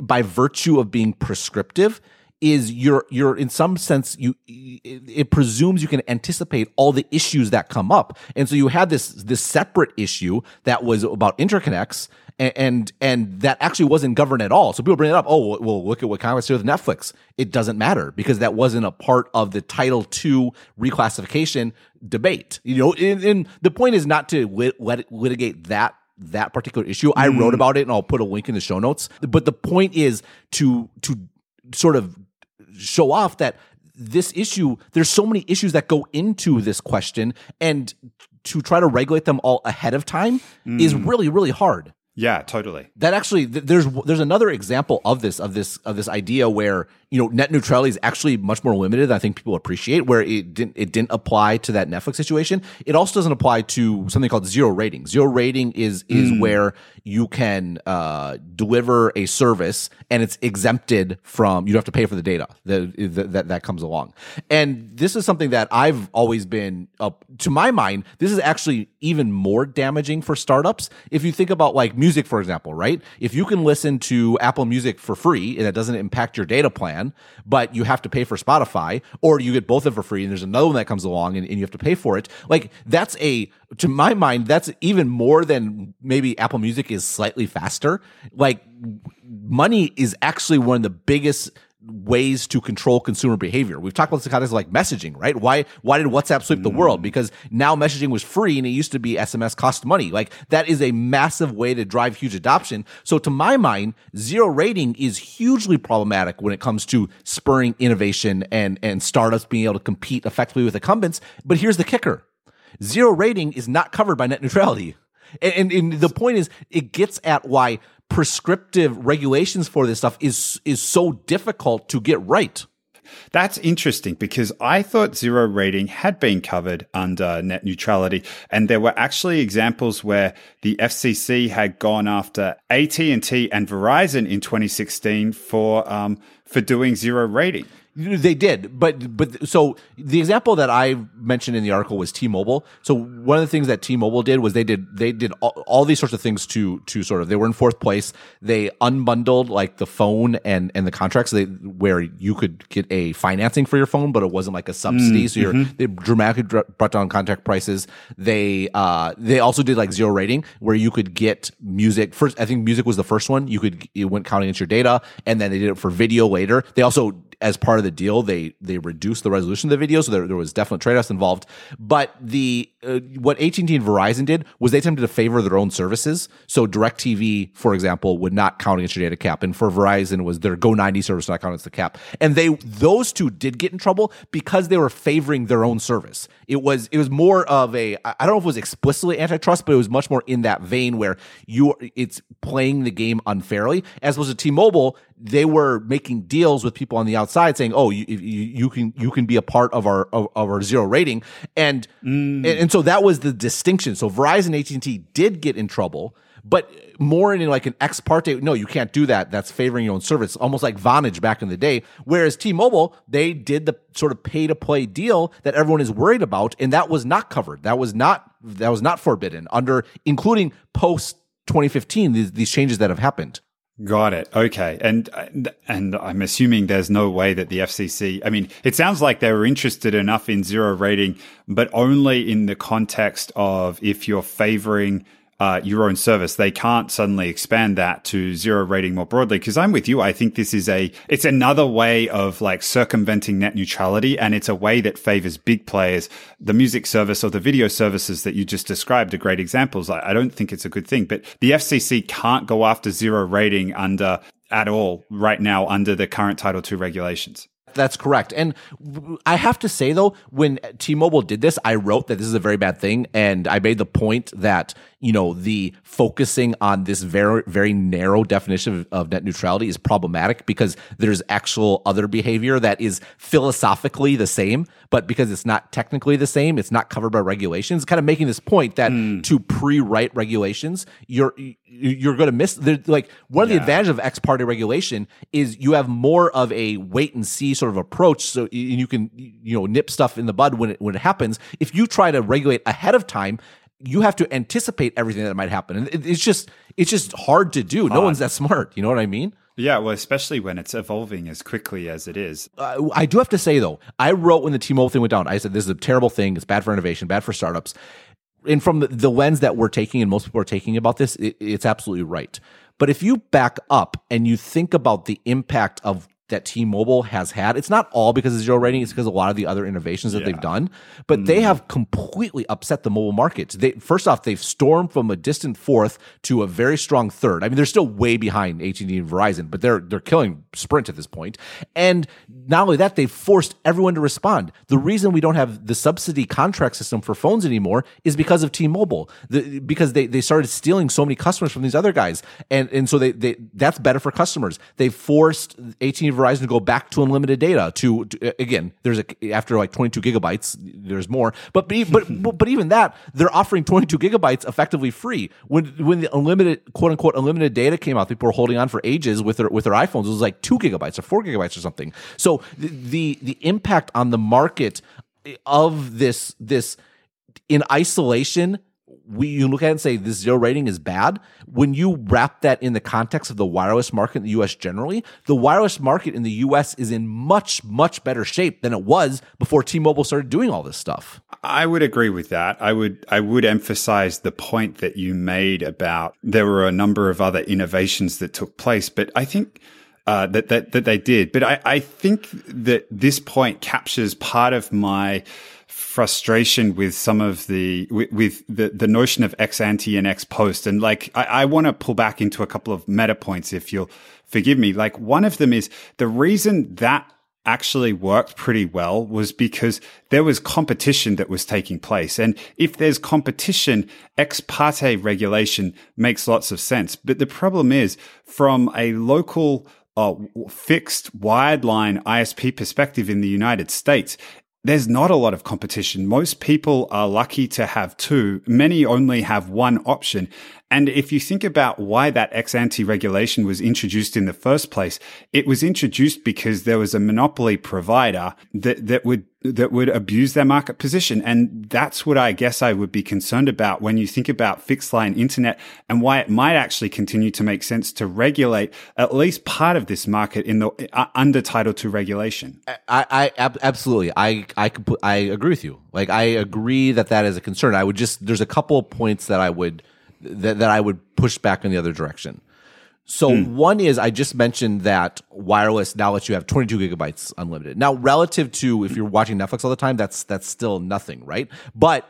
by virtue of being prescriptive is you're you're in some sense you it presumes you can anticipate all the issues that come up and so you had this this separate issue that was about interconnects and, and and, that actually wasn't governed at all so people bring it up oh well look at what Comcast did with netflix it doesn't matter because that wasn't a part of the title II reclassification debate you know and, and the point is not to lit, lit, litigate that that particular issue. I wrote mm. about it and I'll put a link in the show notes. But the point is to to sort of show off that this issue, there's so many issues that go into this question, and to try to regulate them all ahead of time mm. is really, really hard. Yeah, totally. That actually, there's there's another example of this of this of this idea where you know net neutrality is actually much more limited than I think people appreciate. Where it didn't it didn't apply to that Netflix situation. It also doesn't apply to something called zero rating. Zero rating is is mm. where you can uh, deliver a service and it's exempted from you don't have to pay for the data that that that comes along. And this is something that I've always been uh, to my mind. This is actually even more damaging for startups if you think about like music, for example, right? If you can listen to Apple Music for free and it doesn't impact your data plan, but you have to pay for Spotify, or you get both of them for free and there's another one that comes along and, and you have to pay for it, like that's a, to my mind, that's even more than maybe Apple Music is slightly faster. Like money is actually one of the biggest ways to control consumer behavior. We've talked about this of like messaging, right? Why why did WhatsApp sweep the world? Mm. Because now messaging was free and it used to be SMS cost money. Like that is a massive way to drive huge adoption. So to my mind, zero rating is hugely problematic when it comes to spurring innovation and and startups being able to compete effectively with incumbents. But here's the kicker. Zero rating is not covered by net neutrality. And, and, and the point is, it gets at why prescriptive regulations for this stuff is is so difficult to get right. That's interesting because I thought zero rating had been covered under net neutrality. And there were actually examples where the FCC had gone after AT&T and Verizon in 2016 for, um, for doing zero rating. They did, but but so the example that I mentioned in the article was T-Mobile. So one of the things that T-Mobile did was they did they did all, all, these sorts of things to to sort of they were in fourth place. They unbundled like the phone and and the contracts they where you could get a financing for your phone, but it wasn't like a subsidy. Mm, so mm-hmm. they dramatically brought down contract prices. They uh they also did like zero rating where you could get music first. I think music was the first one. You could it went counting into your data, and then they did it for video later. They also as part of the deal, they they reduced the resolution of the video, so there, there was definite trade offs involved. But the uh, what AT and T and Verizon did was they attempted to favor their own services. So Directv, for example, would not count against your data cap, and for Verizon was their Go ninety service not count against the cap. And they those two did get in trouble because they were favoring their own service. It was it was more of a I don't know if it was explicitly antitrust, but it was much more in that vein where you it's playing the game unfairly. As opposed to T-Mobile, they were making deals with people on the outside saying, "Oh, you, you, you can you can be a part of our of, of our zero rating," and, mm. and and so that was the distinction. So Verizon AT and T did get in trouble, but more in like an ex parte. No, you can't do that. That's favoring your own service, almost like Vonage back in the day. Whereas T-Mobile, they did the sort of pay to play deal that everyone is worried about, and that was not covered. That was not that was not forbidden under, including post 2015. These, these changes that have happened. Got it. Okay. And, and I'm assuming there's no way that the FCC, I mean, it sounds like they were interested enough in zero rating, but only in the context of if you're favoring uh, your own service. They can't suddenly expand that to zero rating more broadly. Cause I'm with you. I think this is a, it's another way of like circumventing net neutrality. And it's a way that favors big players. The music service or the video services that you just described are great examples. I, I don't think it's a good thing, but the FCC can't go after zero rating under at all right now under the current Title II regulations. That's correct. And I have to say though, when T-Mobile did this, I wrote that this is a very bad thing, and I made the point that you know the focusing on this very very narrow definition of, of, net neutrality is problematic because there's actual other behavior that is philosophically the same but because it's not technically the same it's not covered by regulations kind of making this point that mm. to pre-write regulations you're you're going to miss like one of yeah. the advantages of ex parte regulation is you have more of a wait and see sort of approach so you can you know nip stuff in the bud when it when it happens if you try to regulate ahead of time you have to anticipate everything that might happen. And it's just it's just hard to do. No one's that smart. You know what I mean? Yeah, well, especially when it's evolving as quickly as it is. Uh, I do have to say though, I wrote when the T-Mobile thing went down. I said this is a terrible thing. It's bad for innovation, bad for startups. And from the, the lens that we're taking, and most people are taking about this, it, it's absolutely right. But if you back up and you think about the impact of that T-Mobile has had. It's not all because of zero rating; it's because a lot of the other innovations that yeah. they've done. But mm. they have completely upset the mobile market. They first off, they've stormed from a distant fourth to a very strong third. I mean, they're still way behind AT&T and Verizon, but they're they're killing Sprint at this point. And not only that, they've forced everyone to respond. The reason we don't have the subsidy contract system for phones anymore is because of T-Mobile. The, because they they started stealing so many customers from these other guys, and and so they they that's better for customers. They forced AT&T Verizon to go back to unlimited data. To, to again, there's a after like 22 gigabytes, there's more. But but but even that, they're offering 22 gigabytes effectively free. When when the unlimited quote unquote unlimited data came out, people were holding on for ages with their with their iPhones. It was like two gigabytes or four gigabytes or something. So the the, the impact on the market of this this in isolation we you look at it and say this zero rating is bad. When you wrap that in the context of the wireless market in the US generally, the wireless market in the US is in much, much better shape than it was before T-Mobile started doing all this stuff. I would agree with that. I would I would emphasize the point that you made about there were a number of other innovations that took place, but I think uh, that, that that they did. But I, I think that this point captures part of my frustration with some of the with, with the the notion of ex ante and ex post, and like I, I want to pull back into a couple of meta points, if you'll forgive me. Like one of them is the reason that actually worked pretty well was because there was competition that was taking place. And if there's competition, ex parte regulation makes lots of sense. But the problem is from a local uh, fixed wireline ISP perspective in the United States, there's not a lot of competition. Most people are lucky to have two. Many only have one option. And if you think about why that ex ante regulation was introduced in the first place, it was introduced because there was a monopoly provider that, that would that would abuse their market position. And that's what I guess I would be concerned about when you think about fixed line internet and why it might actually continue to make sense to regulate at least part of this market in the uh, under Title II regulation. I, I ab- absolutely, I, I, I agree with you. Like, I agree that that is a concern. I would just, there's a couple of points that I would, that, that I would push back in the other direction. So hmm. one is I just mentioned that wireless now lets you have 22 gigabytes unlimited. Now relative to if you're watching Netflix all the time, that's that's still nothing, right? But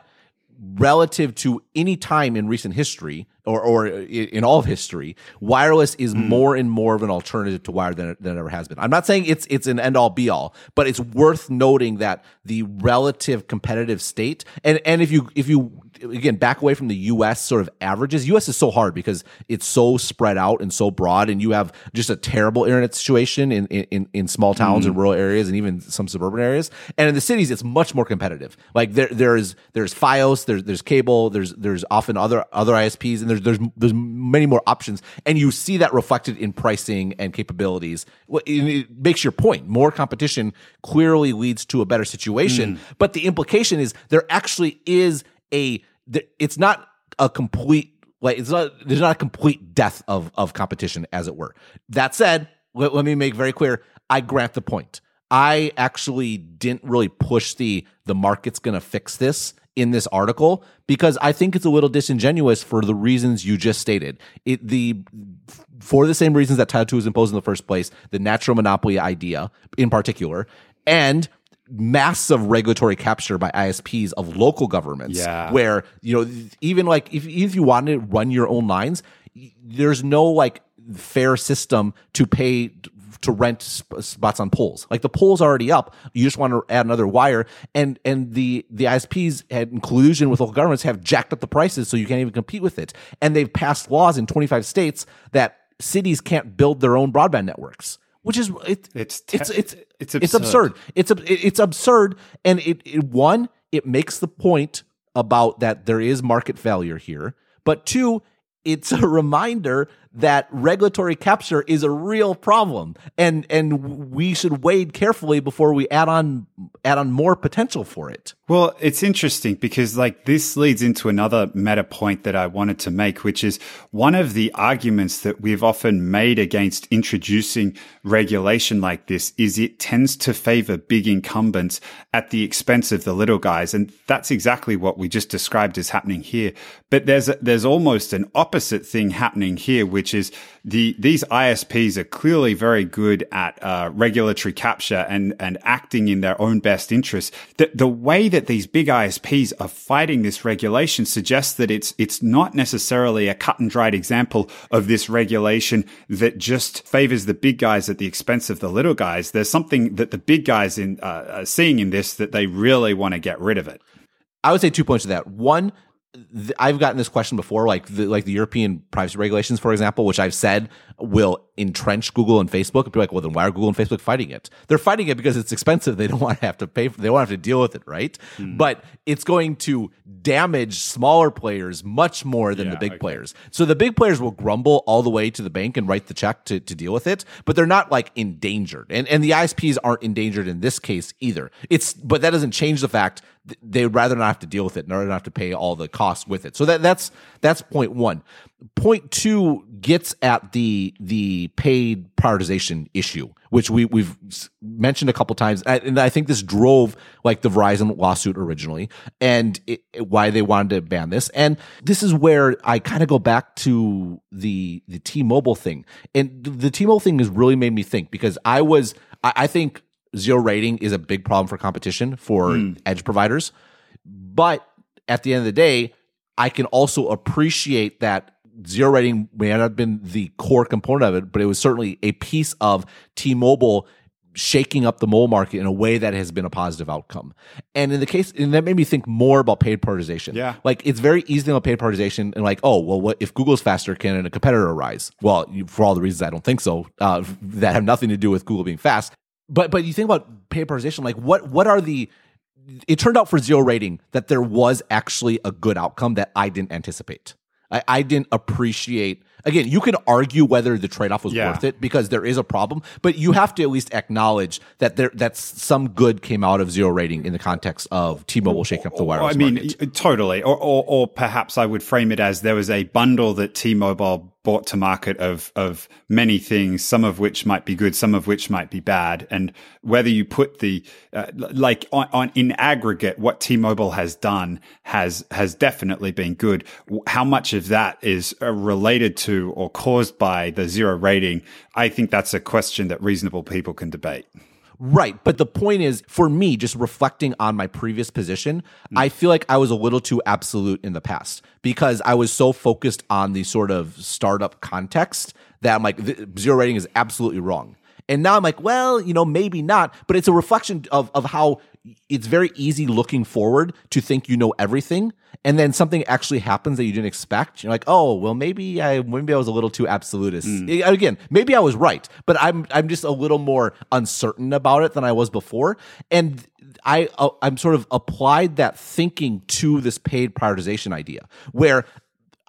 relative to any time in recent history or, or in all of history, wireless is mm. more and more of an alternative to wire than, than it ever has been. I'm not saying it's it's an end all be all, but it's worth noting that the relative competitive state and and if you if you again back away from the US sort of averages. US is so hard because it's so spread out and so broad and you have just a terrible internet situation in in, in small towns mm. and rural areas and even some suburban areas. And in the cities it's much more competitive. Like there there's there's Fios, there's there's cable, there's there's often other other ISPs and there's there's there's many more options and you see that reflected in pricing and capabilities. It makes your point. More competition clearly leads to a better situation, mm. but the implication is there actually is a it's not a complete like it's not there's not a complete death of of competition as it were. That said, let, let me make very clear, I grant the point. I actually didn't really push the the market's going to fix this in this article because I think it's a little disingenuous for the reasons you just stated. It the for the same reasons that Title II was imposed in the first place, the natural monopoly idea in particular, and massive regulatory capture by ISPs of local governments. Yeah. Where, you know, even like if, if you want to run your own lines, there's no like fair system to pay to rent sp- spots on poles. Like the pole's already up. You just want to add another wire. And, and the, the ISPs had in collusion with local governments have jacked up the prices so you can't even compete with it. And they've passed laws in 25 states that cities can't build their own broadband networks which is it, it's te- it's it's it's absurd. it's absurd. It's it's absurd, and it, it one it makes the point about that there is market failure here, but two, it's a reminder that regulatory capture is a real problem. And and we should wade carefully before we add on add on more potential for it. Well it's interesting because like this leads into another meta point that i wanted to make which is one of the arguments that we've often made against introducing regulation like this is it tends to favor big incumbents at the expense of the little guys. And that's exactly what we just described as happening here. But there's a, there's almost an opposite thing happening here which which is the these ISPs are clearly very good at uh, regulatory capture and and acting in their own best interest. The, the way that these big ISPs are fighting this regulation suggests that it's it's not necessarily a cut and dried example of this regulation that just favors the big guys at the expense of the little guys. There's something that the big guys in uh, are seeing in this that they really want to get rid of it. I would say two points to that. One, I've gotten this question before, like the like the European privacy regulations, for example, which I've said will entrench Google and Facebook. People like, well, then why are Google and Facebook fighting it? They're fighting it because it's expensive. They don't want to have to pay. For, they don't have to deal with it, right? Mm. But it's going to damage smaller players much more than yeah, the big okay. players. So the big players will grumble all the way to the bank and write the check to, to deal with it, but they're not like endangered. And and the ISPs aren't endangered in this case either. It's but that doesn't change the fact they would rather not have to deal with it, rather not have to pay all the costs with it. So that that's that's point one. Point two gets at the the paid prioritization issue, which we we've mentioned a couple times, and I think this drove like the Verizon lawsuit originally, and it, why they wanted to ban this. And this is where I kind of go back to the the T-Mobile thing, and the T-Mobile thing has really made me think because I was I, I think zero rating is a big problem for competition for mm. edge providers. But at the end of the day, I can also appreciate that zero rating may not have been the core component of it, but it was certainly a piece of T Mobile shaking up the mobile market in a way that has been a positive outcome. And in the case, and that made me think more about paid prioritization. Yeah. Like it's very easy to paid prioritization and like, oh, well, what if Google's faster, can a competitor arise? Well, for all the reasons I don't think so, uh, that have nothing to do with Google being fast but but you think about paid prioritization, like what what are the it turned out for zero rating that there was actually a good outcome that I didn't anticipate. I, I didn't appreciate again, you can argue whether the trade off was yeah. worth it because there is a problem, but you have to at least acknowledge that there that some good came out of zero rating in the context of T-Mobile shaking up the wireless. I mean, market. totally. Or, or, or perhaps I would frame it as there was a bundle that T-Mobile brought to market of of many things, some of which might be good, some of which might be bad, and whether you put the uh, like on, on, in aggregate, what T-Mobile has done has has definitely been good. How much of that is uh, related to or caused by the zero rating? I think that's a question that reasonable people can debate. Right. But the point is, for me, just reflecting on my previous position, mm. I feel like I was a little too absolute in the past because I was so focused on the sort of startup context that I'm like, zero rating is absolutely wrong. And now I'm like, well, you know, maybe not, but it's a reflection of, of how it's very easy looking forward to think you know everything and then something actually happens that you didn't expect you're like oh well maybe i maybe i was a little too absolutist mm. again maybe i was right but i'm i'm just a little more uncertain about it than i was before and i uh, i'm sort of applied that thinking to this paid prioritization idea where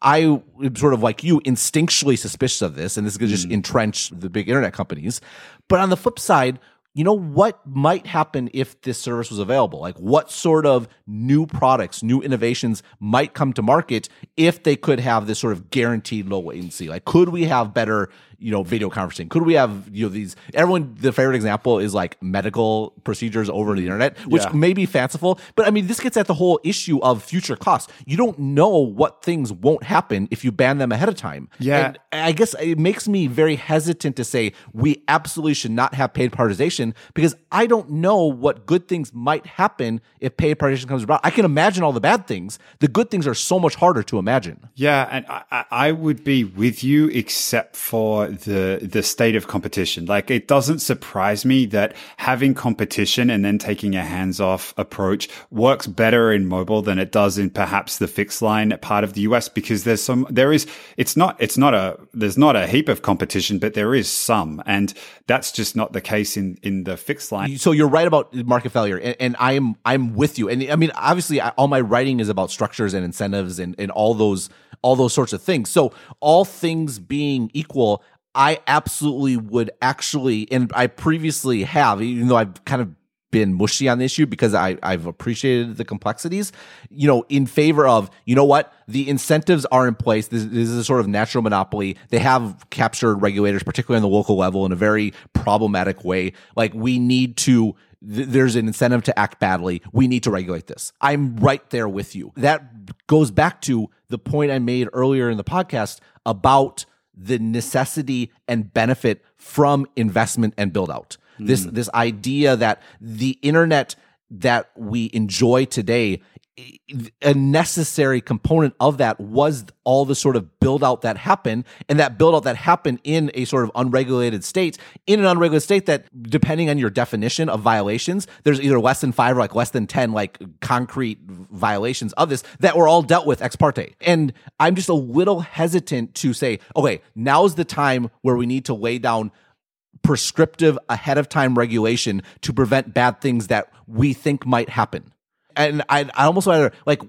I am sort of like you, instinctually suspicious of this, and this is going to just mm. entrench the big internet companies. But on the flip side, you know what might happen if this service was available? Like what sort of new products new innovations might come to market if they could have this sort of guaranteed low latency? Like could we have better you know video conferencing? Could we have you know these everyone the favorite example is like medical procedures over the internet which yeah. may be fanciful but i mean this gets at the whole issue of future costs. You don't know what things won't happen if you ban them ahead of time. Yeah. And i guess it makes me very hesitant to say we absolutely should not have paid prioritization because i don't know what good things might happen if paid prioritization comes about. I can imagine all the bad things. The good things are so much harder to imagine. Yeah and i, I would be with you except for the the state of competition. Like it doesn't surprise me that having competition and then taking a hands off approach works better in mobile than it does in perhaps the fixed line part of the US because there's some there is it's not it's not a there's not a heap of competition, but there is some, and that's just not the case in in the fixed line. So you're right about market failure, and, and I am I'm with you. And I mean, obviously, I, all my writing is about structures and incentives and and all those all those sorts of things. So all things being equal, I absolutely would actually, and I previously have, even though I've kind of been mushy on the issue because I, I've appreciated the complexities, you know, in favor of, you know what, the incentives are in place. This, this, is a sort of natural monopoly. They have captured regulators, particularly on the local level, in a very problematic way. Like, we need to, th- there's an incentive to act badly. We need to regulate this. I'm right there with you. That goes back to the point I made earlier in the podcast about the necessity and benefit from investment and build out. Mm. This this idea that the internet that we enjoy today a necessary component of that was all the sort of build out that happened and that build out that happened in a sort of unregulated state. In an unregulated state that depending on your definition of violations there's either less than five or like less than 10 like concrete violations of this that were all dealt with ex parte. And i'm just a little hesitant to say okay now's the time where we need to lay down prescriptive ahead of time regulation to prevent bad things that we think might happen and I, I almost wonder, like,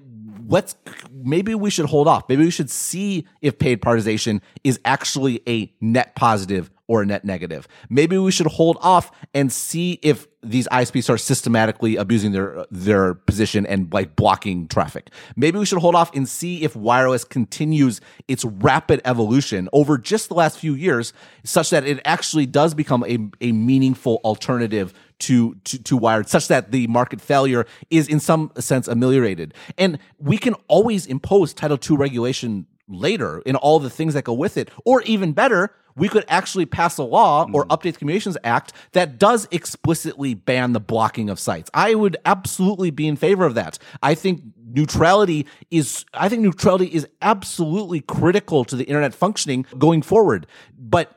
let's maybe we should hold off. Maybe we should see if paid prioritization is actually a net positive or a net negative. Maybe we should hold off and see if these ISPs are systematically abusing their their position and like blocking traffic. Maybe we should hold off and see if wireless continues its rapid evolution over just the last few years, such that it actually does become a, a meaningful alternative to, to, to wired such that the market failure is in some sense ameliorated. And we can always impose Title II regulation later in all the things that go with it. Or even better, we could actually pass a law or mm. update the Communications Act that does explicitly ban the blocking of sites. I would absolutely be in favor of that. I think neutrality is I think neutrality is absolutely critical to the internet functioning going forward. But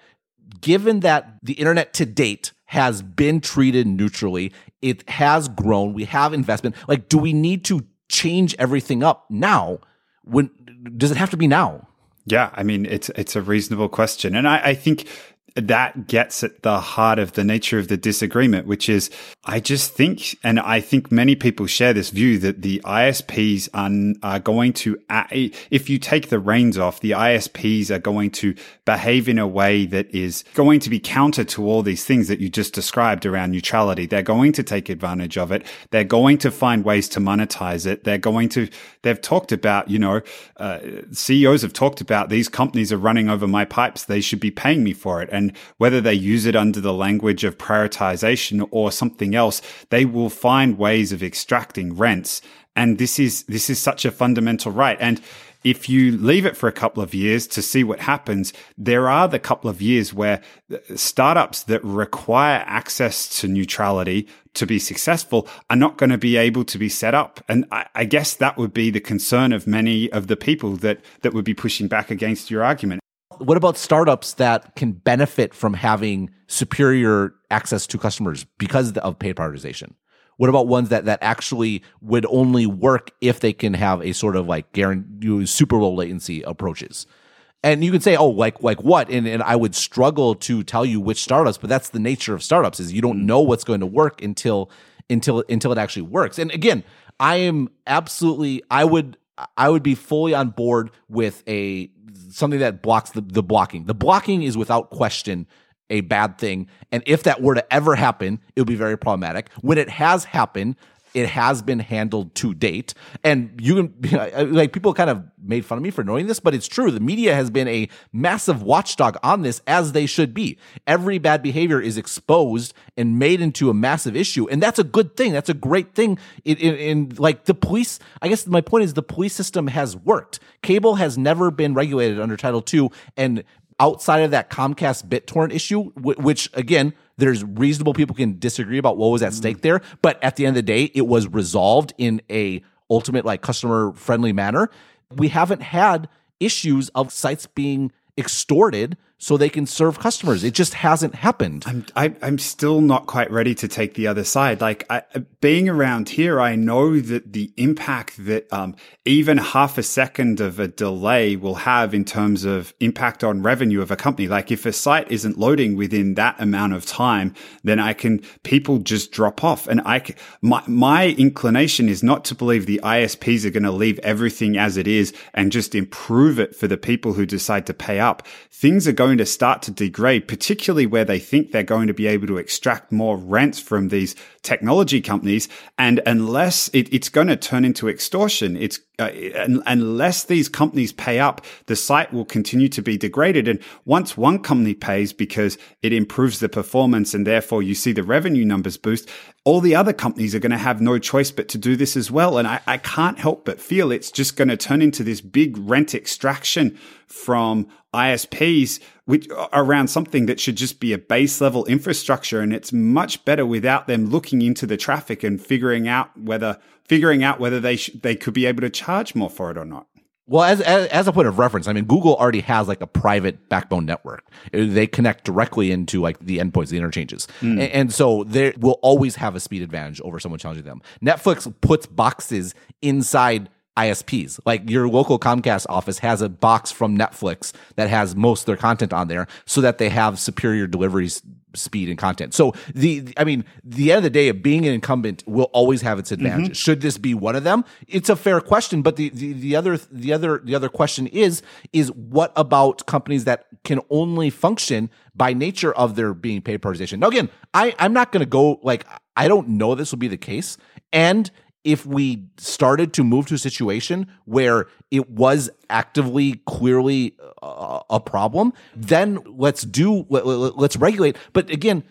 given that the internet to date has been treated neutrally. It has grown. We have investment. Like, do we need to change everything up now? When does it have to be now? Yeah, I mean it's it's a reasonable question, and I, I think that gets at the heart of the nature of the disagreement, which is I just think, and I think many people share this view that the ISPs are, are going to, if you take the reins off, the ISPs are going to behave in a way that is going to be counter to all these things that you just described around neutrality. They're going to take advantage of it. They're going to find ways to monetize it. They're going to, they've talked about, you know, uh, CEOs have talked about these companies are running over my pipes. They should be paying me for it. And whether they use it under the language of prioritization or something else, they will find ways of extracting rents. And this is, this is such a fundamental right. And if you leave it for a couple of years to see what happens, there are the couple of years where startups that require access to neutrality to be successful are not going to be able to be set up. And I, I, guess that would be the concern of many of the people that, that would be pushing back against your argument what about startups that can benefit from having superior access to customers because of paid prioritization? What about ones that that actually would only work if they can have a sort of like guarantee super low latency approaches? And you can say, oh, like like what? And and I would struggle to tell you which startups, but that's the nature of startups is you don't know what's going to work until until until it actually works. And again, I am absolutely I would I would be fully on board with a something that blocks the, the blocking. The blocking is without question a bad thing. And if that were to ever happen, it would be very problematic. When it has happened, it has been handled to date. And you can, like, people kind of made fun of me for knowing this, but it's true. The media has been a massive watchdog on this, as they should be. Every bad behavior is exposed and made into a massive issue. And that's a good thing. That's a great thing. In, in, in like, the police, I guess my point is the police system has worked. Cable has never been regulated under Title II. And outside of that Comcast BitTorrent issue, which again, there's reasonable people can disagree about what was at stake there, but at the end of the day, it was resolved in a ultimate like customer friendly manner. We haven't had issues of sites being extorted so they can serve customers. It just hasn't happened. I'm I, am i am still not quite ready to take the other side. Like I, being around here, I know that the impact that um, even half a second of a delay will have in terms of impact on revenue of a company. Like if a site isn't loading within that amount of time, then I can people just drop off. And I my my inclination is not to believe the ISPs are going to leave everything as it is and just improve it for the people who decide to pay up. Things are going going to start to degrade, particularly where they think they're going to be able to extract more rents from these technology companies. And unless it, it's going to turn into extortion, it's uh, unless these companies pay up, the site will continue to be degraded. And once one company pays because it improves the performance and therefore you see the revenue numbers boost, all the other companies are going to have no choice but to do this as well. And I, I can't help but feel it's just going to turn into this big rent extraction from ISPs which around something that should just be a base level infrastructure and it's much better without them looking into the traffic and figuring out whether figuring out whether they sh- they could be able to charge more for it or not well, as, as, as a point of reference, I mean, Google already has like a private backbone network. They connect directly into like the endpoints, the interchanges, mm. and, and, so they will always have a speed advantage over someone challenging them. Netflix puts boxes inside ISPs. Like your local Comcast office has a box from Netflix that has most of their content on there so that they have superior deliveries speed and content. So the, I mean, the end of the day, of being an incumbent will always have its advantages. Mm-hmm. Should this be one of them? It's a fair question, but the, the the other the other the other question is is what about companies that can only function by nature of their being paid prioritization? Now, again, I I'm not going to go like I don't know this will be the case, and if we started to move to a situation where it was actively clearly uh, a problem then let's do let, us regulate. But again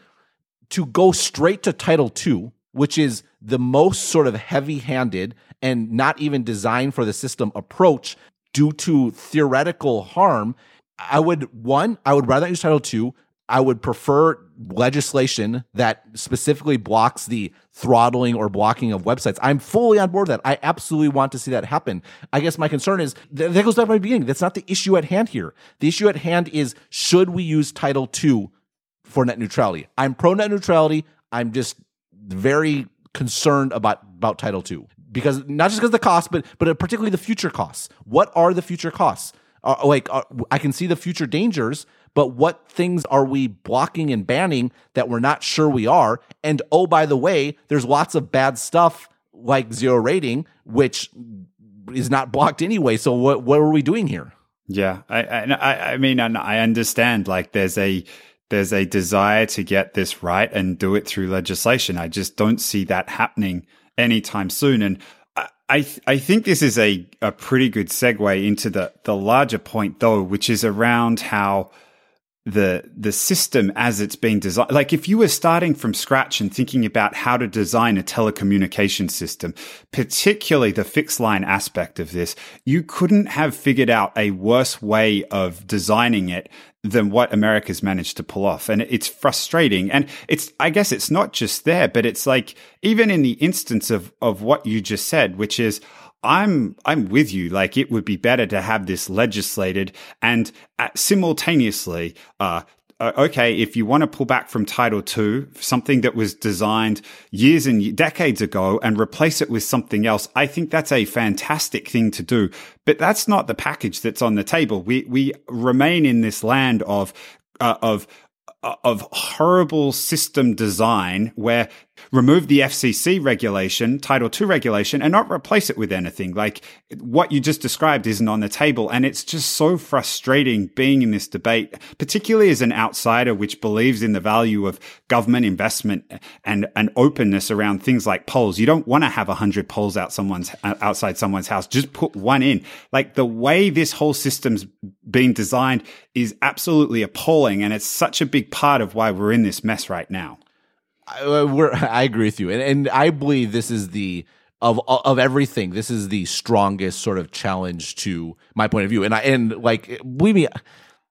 to go straight to title 2 which is the most sort of heavy-handed and not even designed for the system approach due to theoretical harm i would one i would rather use title 2 I would prefer legislation that specifically blocks the throttling or blocking of websites. I'm fully on board with that. I absolutely want to see that happen. I guess my concern is that goes back to my beginning. That's not the issue at hand here. The issue at hand is should we use Title II for net neutrality? I'm pro net neutrality. I'm just very concerned about, about Title II because not just because of the cost, but but particularly the future costs. What are the future costs? Uh, like uh, I can see the future dangers, but what things are we blocking and banning that we're not sure we are? And oh, by the way, there's lots of bad stuff like zero rating, which is not blocked anyway. So what what are we doing here? Yeah, I I, I mean I understand like there's a there's a desire to get this right and do it through legislation. I just don't see that happening anytime soon. And I th- I think this is a, a pretty good segue into the, the larger point though, which is around how the the system as it's being designed like if you were starting from scratch and thinking about how to design a telecommunication system particularly the fixed line aspect of this you couldn't have figured out a worse way of designing it than what America's managed to pull off. And it's frustrating. And it's I guess it's not just there but it's like even in the instance of of what you just said which is I'm I'm with you. Like it would be better to have this legislated and uh, simultaneously. Uh, uh, okay, if you want to pull back from Title II, something that was designed years and decades ago, and replace it with something else, I think that's a fantastic thing to do. But that's not the package that's on the table. We we remain in this land of uh, of of horrible system design where remove the FCC regulation, Title II regulation, and not replace it with anything. Like what you just described isn't on the table. And it's just so frustrating being in this debate, particularly as an outsider, which believes in the value of government investment and, and openness around things like poles. You don't want to have a hundred poles out someone's, outside someone's house. Just put one in. Like the way this whole system's been designed is absolutely appalling. And it's such a big part of why we're in this mess right now. I, uh, I agree with you, and, and I believe this is the of of everything. This is the strongest sort of challenge to my point of view, and I and like believe me.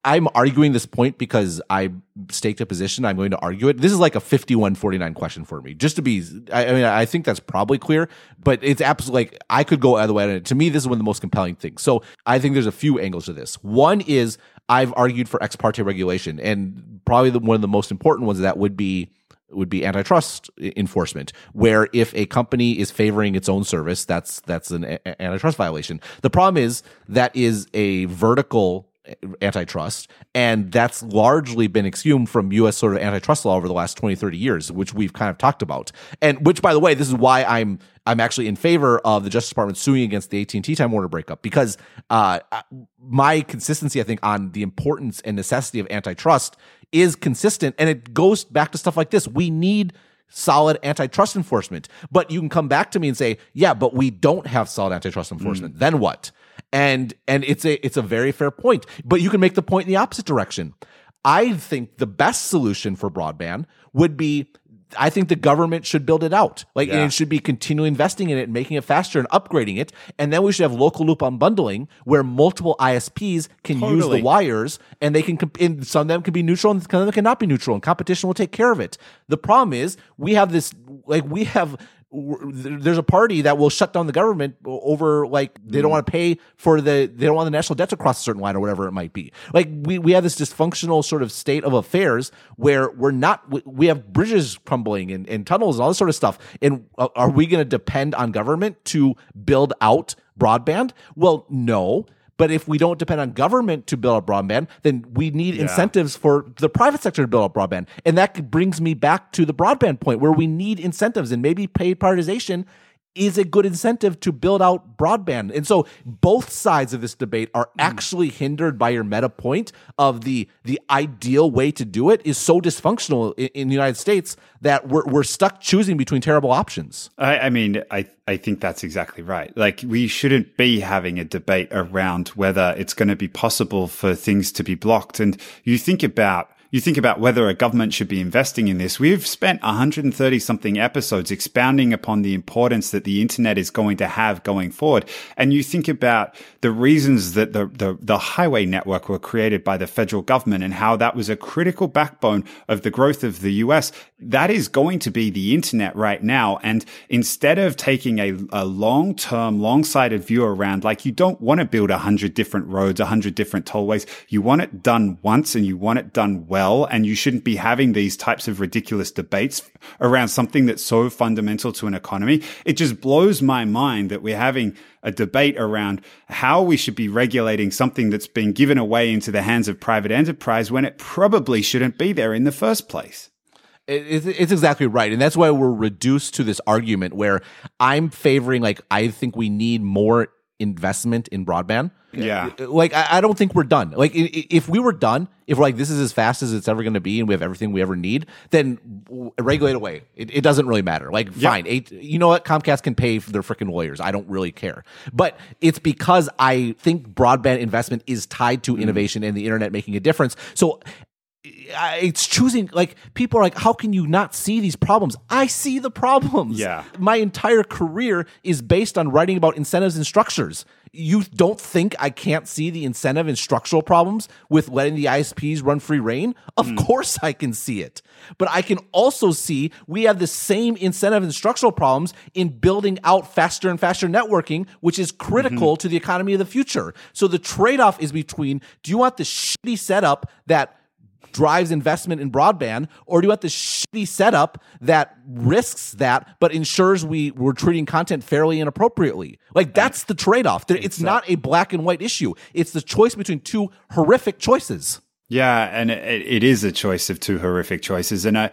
I'm arguing this point because I staked a position. I'm going to argue it. This is like a 51 49 question for me. Just to be, I, I mean, I think that's probably clear, but it's absolutely like I could go either way. And to me, this is one of the most compelling things. So I think there's a few angles to this. One is I've argued for ex parte regulation, and probably the, one of the most important ones that would be would be antitrust enforcement, where if a company is favoring its own service, that's that's an a- antitrust violation. The problem is that is a vertical antitrust and that's largely been exhumed from US sort of antitrust law over the last 20 30 years which we've kind of talked about and which by the way this is why I'm I'm actually in favor of the Justice Department suing against the AT&T Time Warner breakup because uh, my consistency I think on the importance and necessity of antitrust is consistent. And it goes back to stuff like this. We need solid antitrust enforcement. But you can come back to me and say, yeah, but we don't have solid antitrust enforcement. Mm. Then what? And and it's a it's a very fair point. But you can make the point in the opposite direction. I think the best solution for broadband would be I think the government should build it out. Like, yeah. and it should be continually investing in it and making it faster and upgrading it. And then we should have local loop unbundling where multiple ISPs can totally. use the wires and they can, and some of them can be neutral and some of them cannot be neutral and competition will take care of it. The problem is we have this, like, we have there's a party that will shut down the government over like they don't mm. want to pay for the they don't want the national debt to cross a certain line or whatever it might be. Like we, we have this dysfunctional sort of state of affairs where we're not we have bridges crumbling and, and tunnels and all this sort of stuff. And uh, are we going to depend on government to build out broadband? Well no But if we don't depend on government to build up broadband, then we need yeah. incentives for the private sector to build up broadband. And that brings me back to the broadband point where we need incentives and maybe paid prioritization is a good incentive to build out broadband. And so both sides of this debate are hmm. actually hindered by your meta point of the the ideal way to do it is so dysfunctional in, in the United States that we're we're stuck choosing between terrible options. I, I mean, I I think that's exactly right. Like we shouldn't be having a debate around whether it's going to be possible for things to be blocked. And you think about you think about whether a government should be investing in this. We've spent 130 something episodes expounding upon the importance that the internet is going to have going forward. And you think about the reasons that the, the, the highway network were created by the federal government and how that was a critical backbone of the growth of the US. That is going to be the internet right now. And instead of taking a, a long term, long sighted view around, like you don't want to build a hundred different roads, a hundred different tollways. You want it done once and you want it done well well, and you shouldn't be having these types of ridiculous debates around something that's so fundamental to an economy. It just blows my mind that we're having a debate around how we should be regulating something that's been given away into the hands of private enterprise when it probably shouldn't be there in the first place. It's exactly right. And that's why we're reduced to this argument where I'm favoring, like, I think we need more investment in broadband. Yeah. Like, I, I don't think we're done. Like, if we were done, if we're like, this is as fast as it's ever going to be and we have everything we ever need, then regulate away. It, it doesn't really matter. Like, yeah. fine. Eight, you know what? Comcast can pay for their freaking lawyers. I don't really care. But it's because I think broadband investment is tied to mm. innovation and the internet making a difference. So it's choosing like people are like how can you not see these problems? I see the problems. Yeah. My entire career is based on writing about incentives and structures. You don't think i can't see the incentive and structural problems with letting the isps run free reign? Of mm. course i can see it. But i can also see we have the same incentive and structural problems in building out faster and faster networking which is critical mm-hmm. to the economy of the future. So the trade-off is between do you want the shitty setup that drives investment in broadband, or do you want the shitty setup that risks that but ensures we we're treating content fairly and appropriately? Like that's the trade off. It's not a black and white issue. It's the choice between two horrific choices. Yeah, and it, it is a choice of two horrific choices, and I.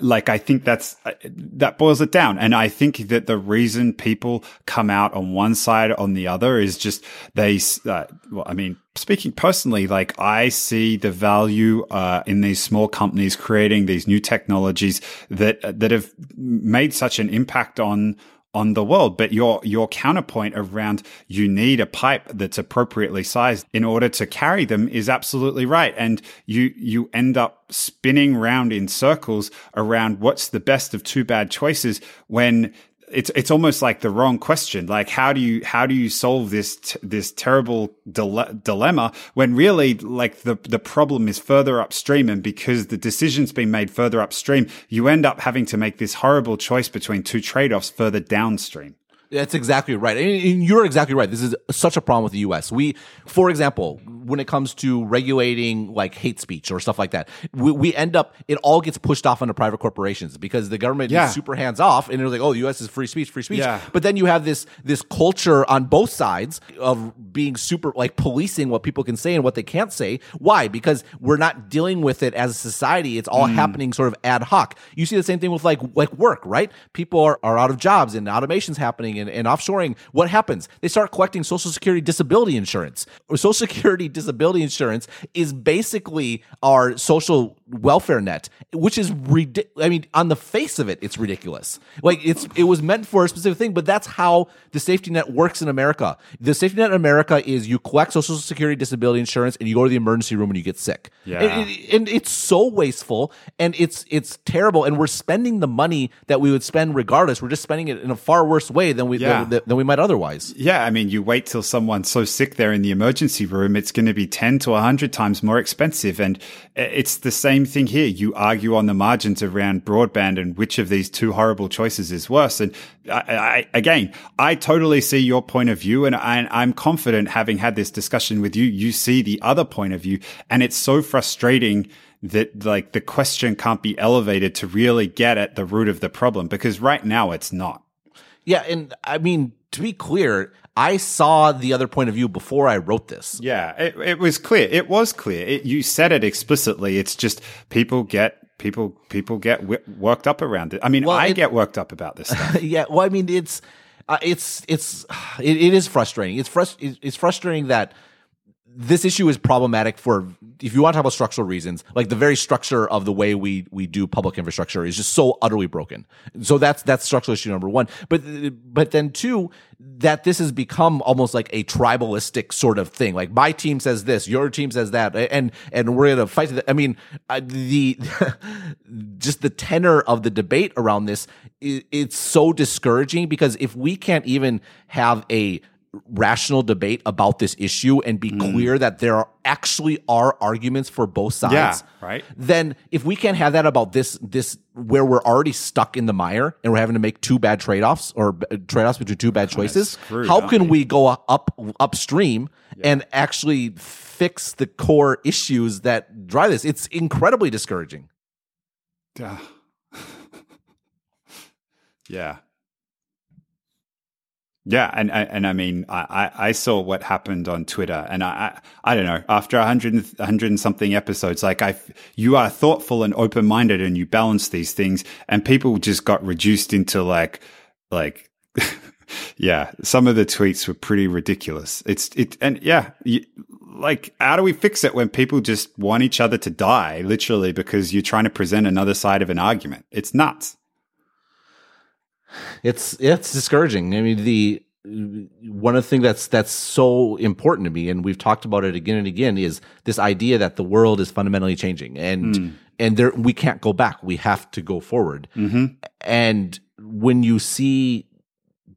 like I think that's that boils it down, and I think that the reason people come out on one side on the other is just they. Uh, well, I mean, speaking personally, like I see the value uh, in these small companies creating these new technologies that that have made such an impact on on the world. But your your counterpoint around you need a pipe that's appropriately sized in order to carry them is absolutely right. And you you end up spinning round in circles around what's the best of two bad choices when it's it's almost like the wrong question. Like how do you how do you solve this t- this terrible dile- dilemma when really like the the problem is further upstream and because the decision's been made further upstream, you end up having to make this horrible choice between two trade offs further downstream. That's exactly right. And you're exactly right. This is such a problem with the US. We, for example, when it comes to regulating like hate speech or stuff like that, we, we end up, it all gets pushed off onto private corporations because the government yeah. is super hands off and they're like, oh, the US is free speech, free speech. Yeah. But then you have this, this culture on both sides of being super, like policing what people can say and what they can't say. Why? Because we're not dealing with it as a society. It's all mm. happening sort of ad hoc. You see the same thing with like, like work, right? People are, are out of jobs and automation's happening and, and offshoring, what happens? They start collecting Social Security disability insurance. Social Security disability insurance is basically our social welfare net, which is ridiculous. I mean, on the face of it, it's ridiculous. Like it's it was meant for a specific thing, but that's how the safety net works in America. The safety net in America is you collect Social Security disability insurance and you go to the emergency room when you get sick. Yeah, and, and it's so wasteful and it's it's terrible. And we're spending the money that we would spend regardless. We're just spending it in a far worse way than we yeah. than, than we might otherwise. Yeah, I mean, you wait till someone's so sick there in the emergency room, it's going to be ten to hundred times more expensive, and uh, it's the same same thing here. You argue on the margins around broadband and which of these two horrible choices is worse. And I, I, again, I totally see your point of view, and I, I'm confident, having had this discussion with you, you see the other point of view, and it's so frustrating that like the question can't be elevated to really get at the root of the problem because right now it's not. Yeah, and I mean to be clear, I saw the other point of view before I wrote this. Yeah, it, it was clear. It was clear. It, you said it explicitly. It's just people get people people get w- worked up around it. I mean, Well, I it- get worked up about this stuff. yeah, well, I mean, it's uh, it's it's it, it is frustrating. It's frust- it's frustrating that this issue is problematic for if you want to talk about structural reasons like the very structure of the way we we do public infrastructure is just so utterly broken. So that's that's structural issue number one. But but then two that this has become almost like a tribalistic sort of thing. Like my team says this your team says that and and we're gonna fight i mean the just the tenor of the debate around this it's so discouraging because if we can't even have a rational debate about this issue and be clear that there are actually are arguments for both sides Yeah, right. then if we can't have that about this this where we're already stuck in the mire and we're having to make two bad trade-offs or b- trade-offs between two bad choices screwed, how can we? we go up upstream and actually fix the core issues that drive this it's incredibly discouraging Ugh. yeah. Yeah, and and I mean, I, I saw what happened on Twitter, and I I, I don't know. After a hundred and- hundred and something episodes, like I, you are thoughtful and open minded, and you balance these things, and people just got reduced into like like. yeah, some of the tweets were pretty ridiculous. It's it, and yeah, you, like how do we fix it when people just want each other to die, literally, because you're trying to present another side of an argument? It's nuts. It's it's discouraging. I mean, the one of the things that's that's so important to me, and we've talked about it again and again, is this idea that the world is fundamentally changing, and hmm. and there we can't go back. We have to go forward. Mm-hmm. And when you see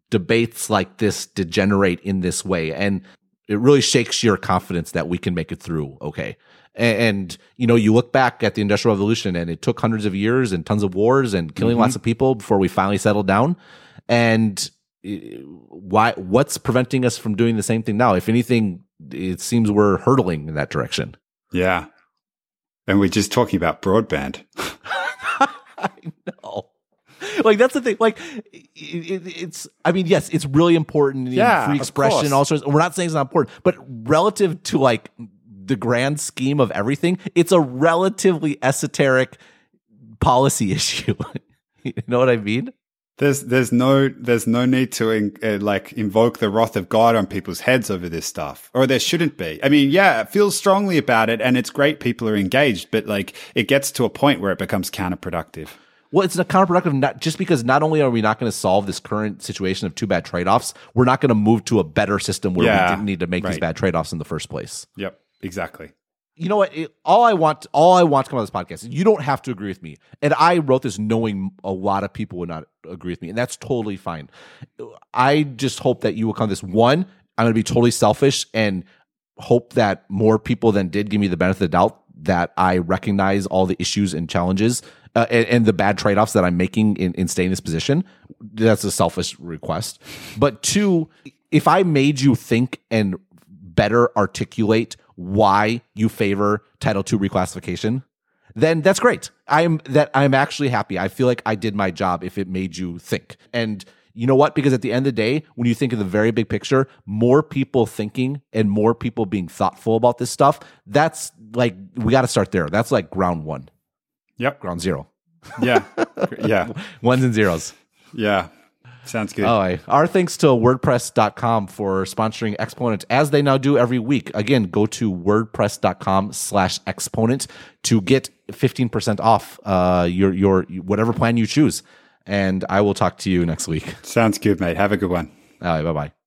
debates like this degenerate in this way, and it really shakes your confidence that we can make it through. Okay. And, and, you know, you look back at the Industrial Revolution and it took hundreds of years and tons of wars and killing lots of people before we finally settled down. And uh, why, what's preventing us from doing the same thing now? If anything, it seems we're hurtling in that direction. Yeah. And we're just talking about broadband. I know. Like that's the thing. Like it, it, it's. I mean, yes, it's really important. Yeah, free expression. All sorts. We're not saying it's not important, but relative to like the grand scheme of everything, it's a relatively esoteric policy issue. you know what I mean? There's there's no there's no need to in, uh, like invoke the wrath of God on people's heads over this stuff, or there shouldn't be. I mean, yeah, feel strongly about it, and it's great people are engaged, but like it gets to a point where it becomes counterproductive. Well, it's not counterproductive. Not just because not only are we not going to solve this current situation of two bad trade offs, we're not going to move to a better system where Yeah, we didn't need to make these bad trade offs in the first place. Yep, exactly. you know what? It, all I want, all I want to come of this podcast. You don't have to agree with me, and I wrote this knowing a lot of people would not agree with me, and that's totally fine. I just hope that you will come this. One, I'm going to be totally selfish and hope that more people than did give me the benefit of the doubt that I recognize all the issues and challenges uh, and, and the bad trade offs that I'm making in, in staying in this position. That's a selfish request. But two, if I made you think and better articulate why you favor Title II reclassification, then that's great. I'm that I'm actually happy. I feel like I did my job if it made you think. And you know what? Because at the end of the day, when you think of the very big picture, more people thinking and more people being thoughtful about this stuff, that's like we got to start there. That's like ground one, Yep. ground zero, Yeah. yeah. ones and zeros. Yeah. Sounds good. Oh, I- our thanks to WordPress.com for sponsoring Exponent as they now do every week. Again, go to WordPress.com slash Exponent to get 15% off uh, your, your whatever plan you choose. And I will talk to you next week. Sounds good, mate. Have a good one. All right, bye bye.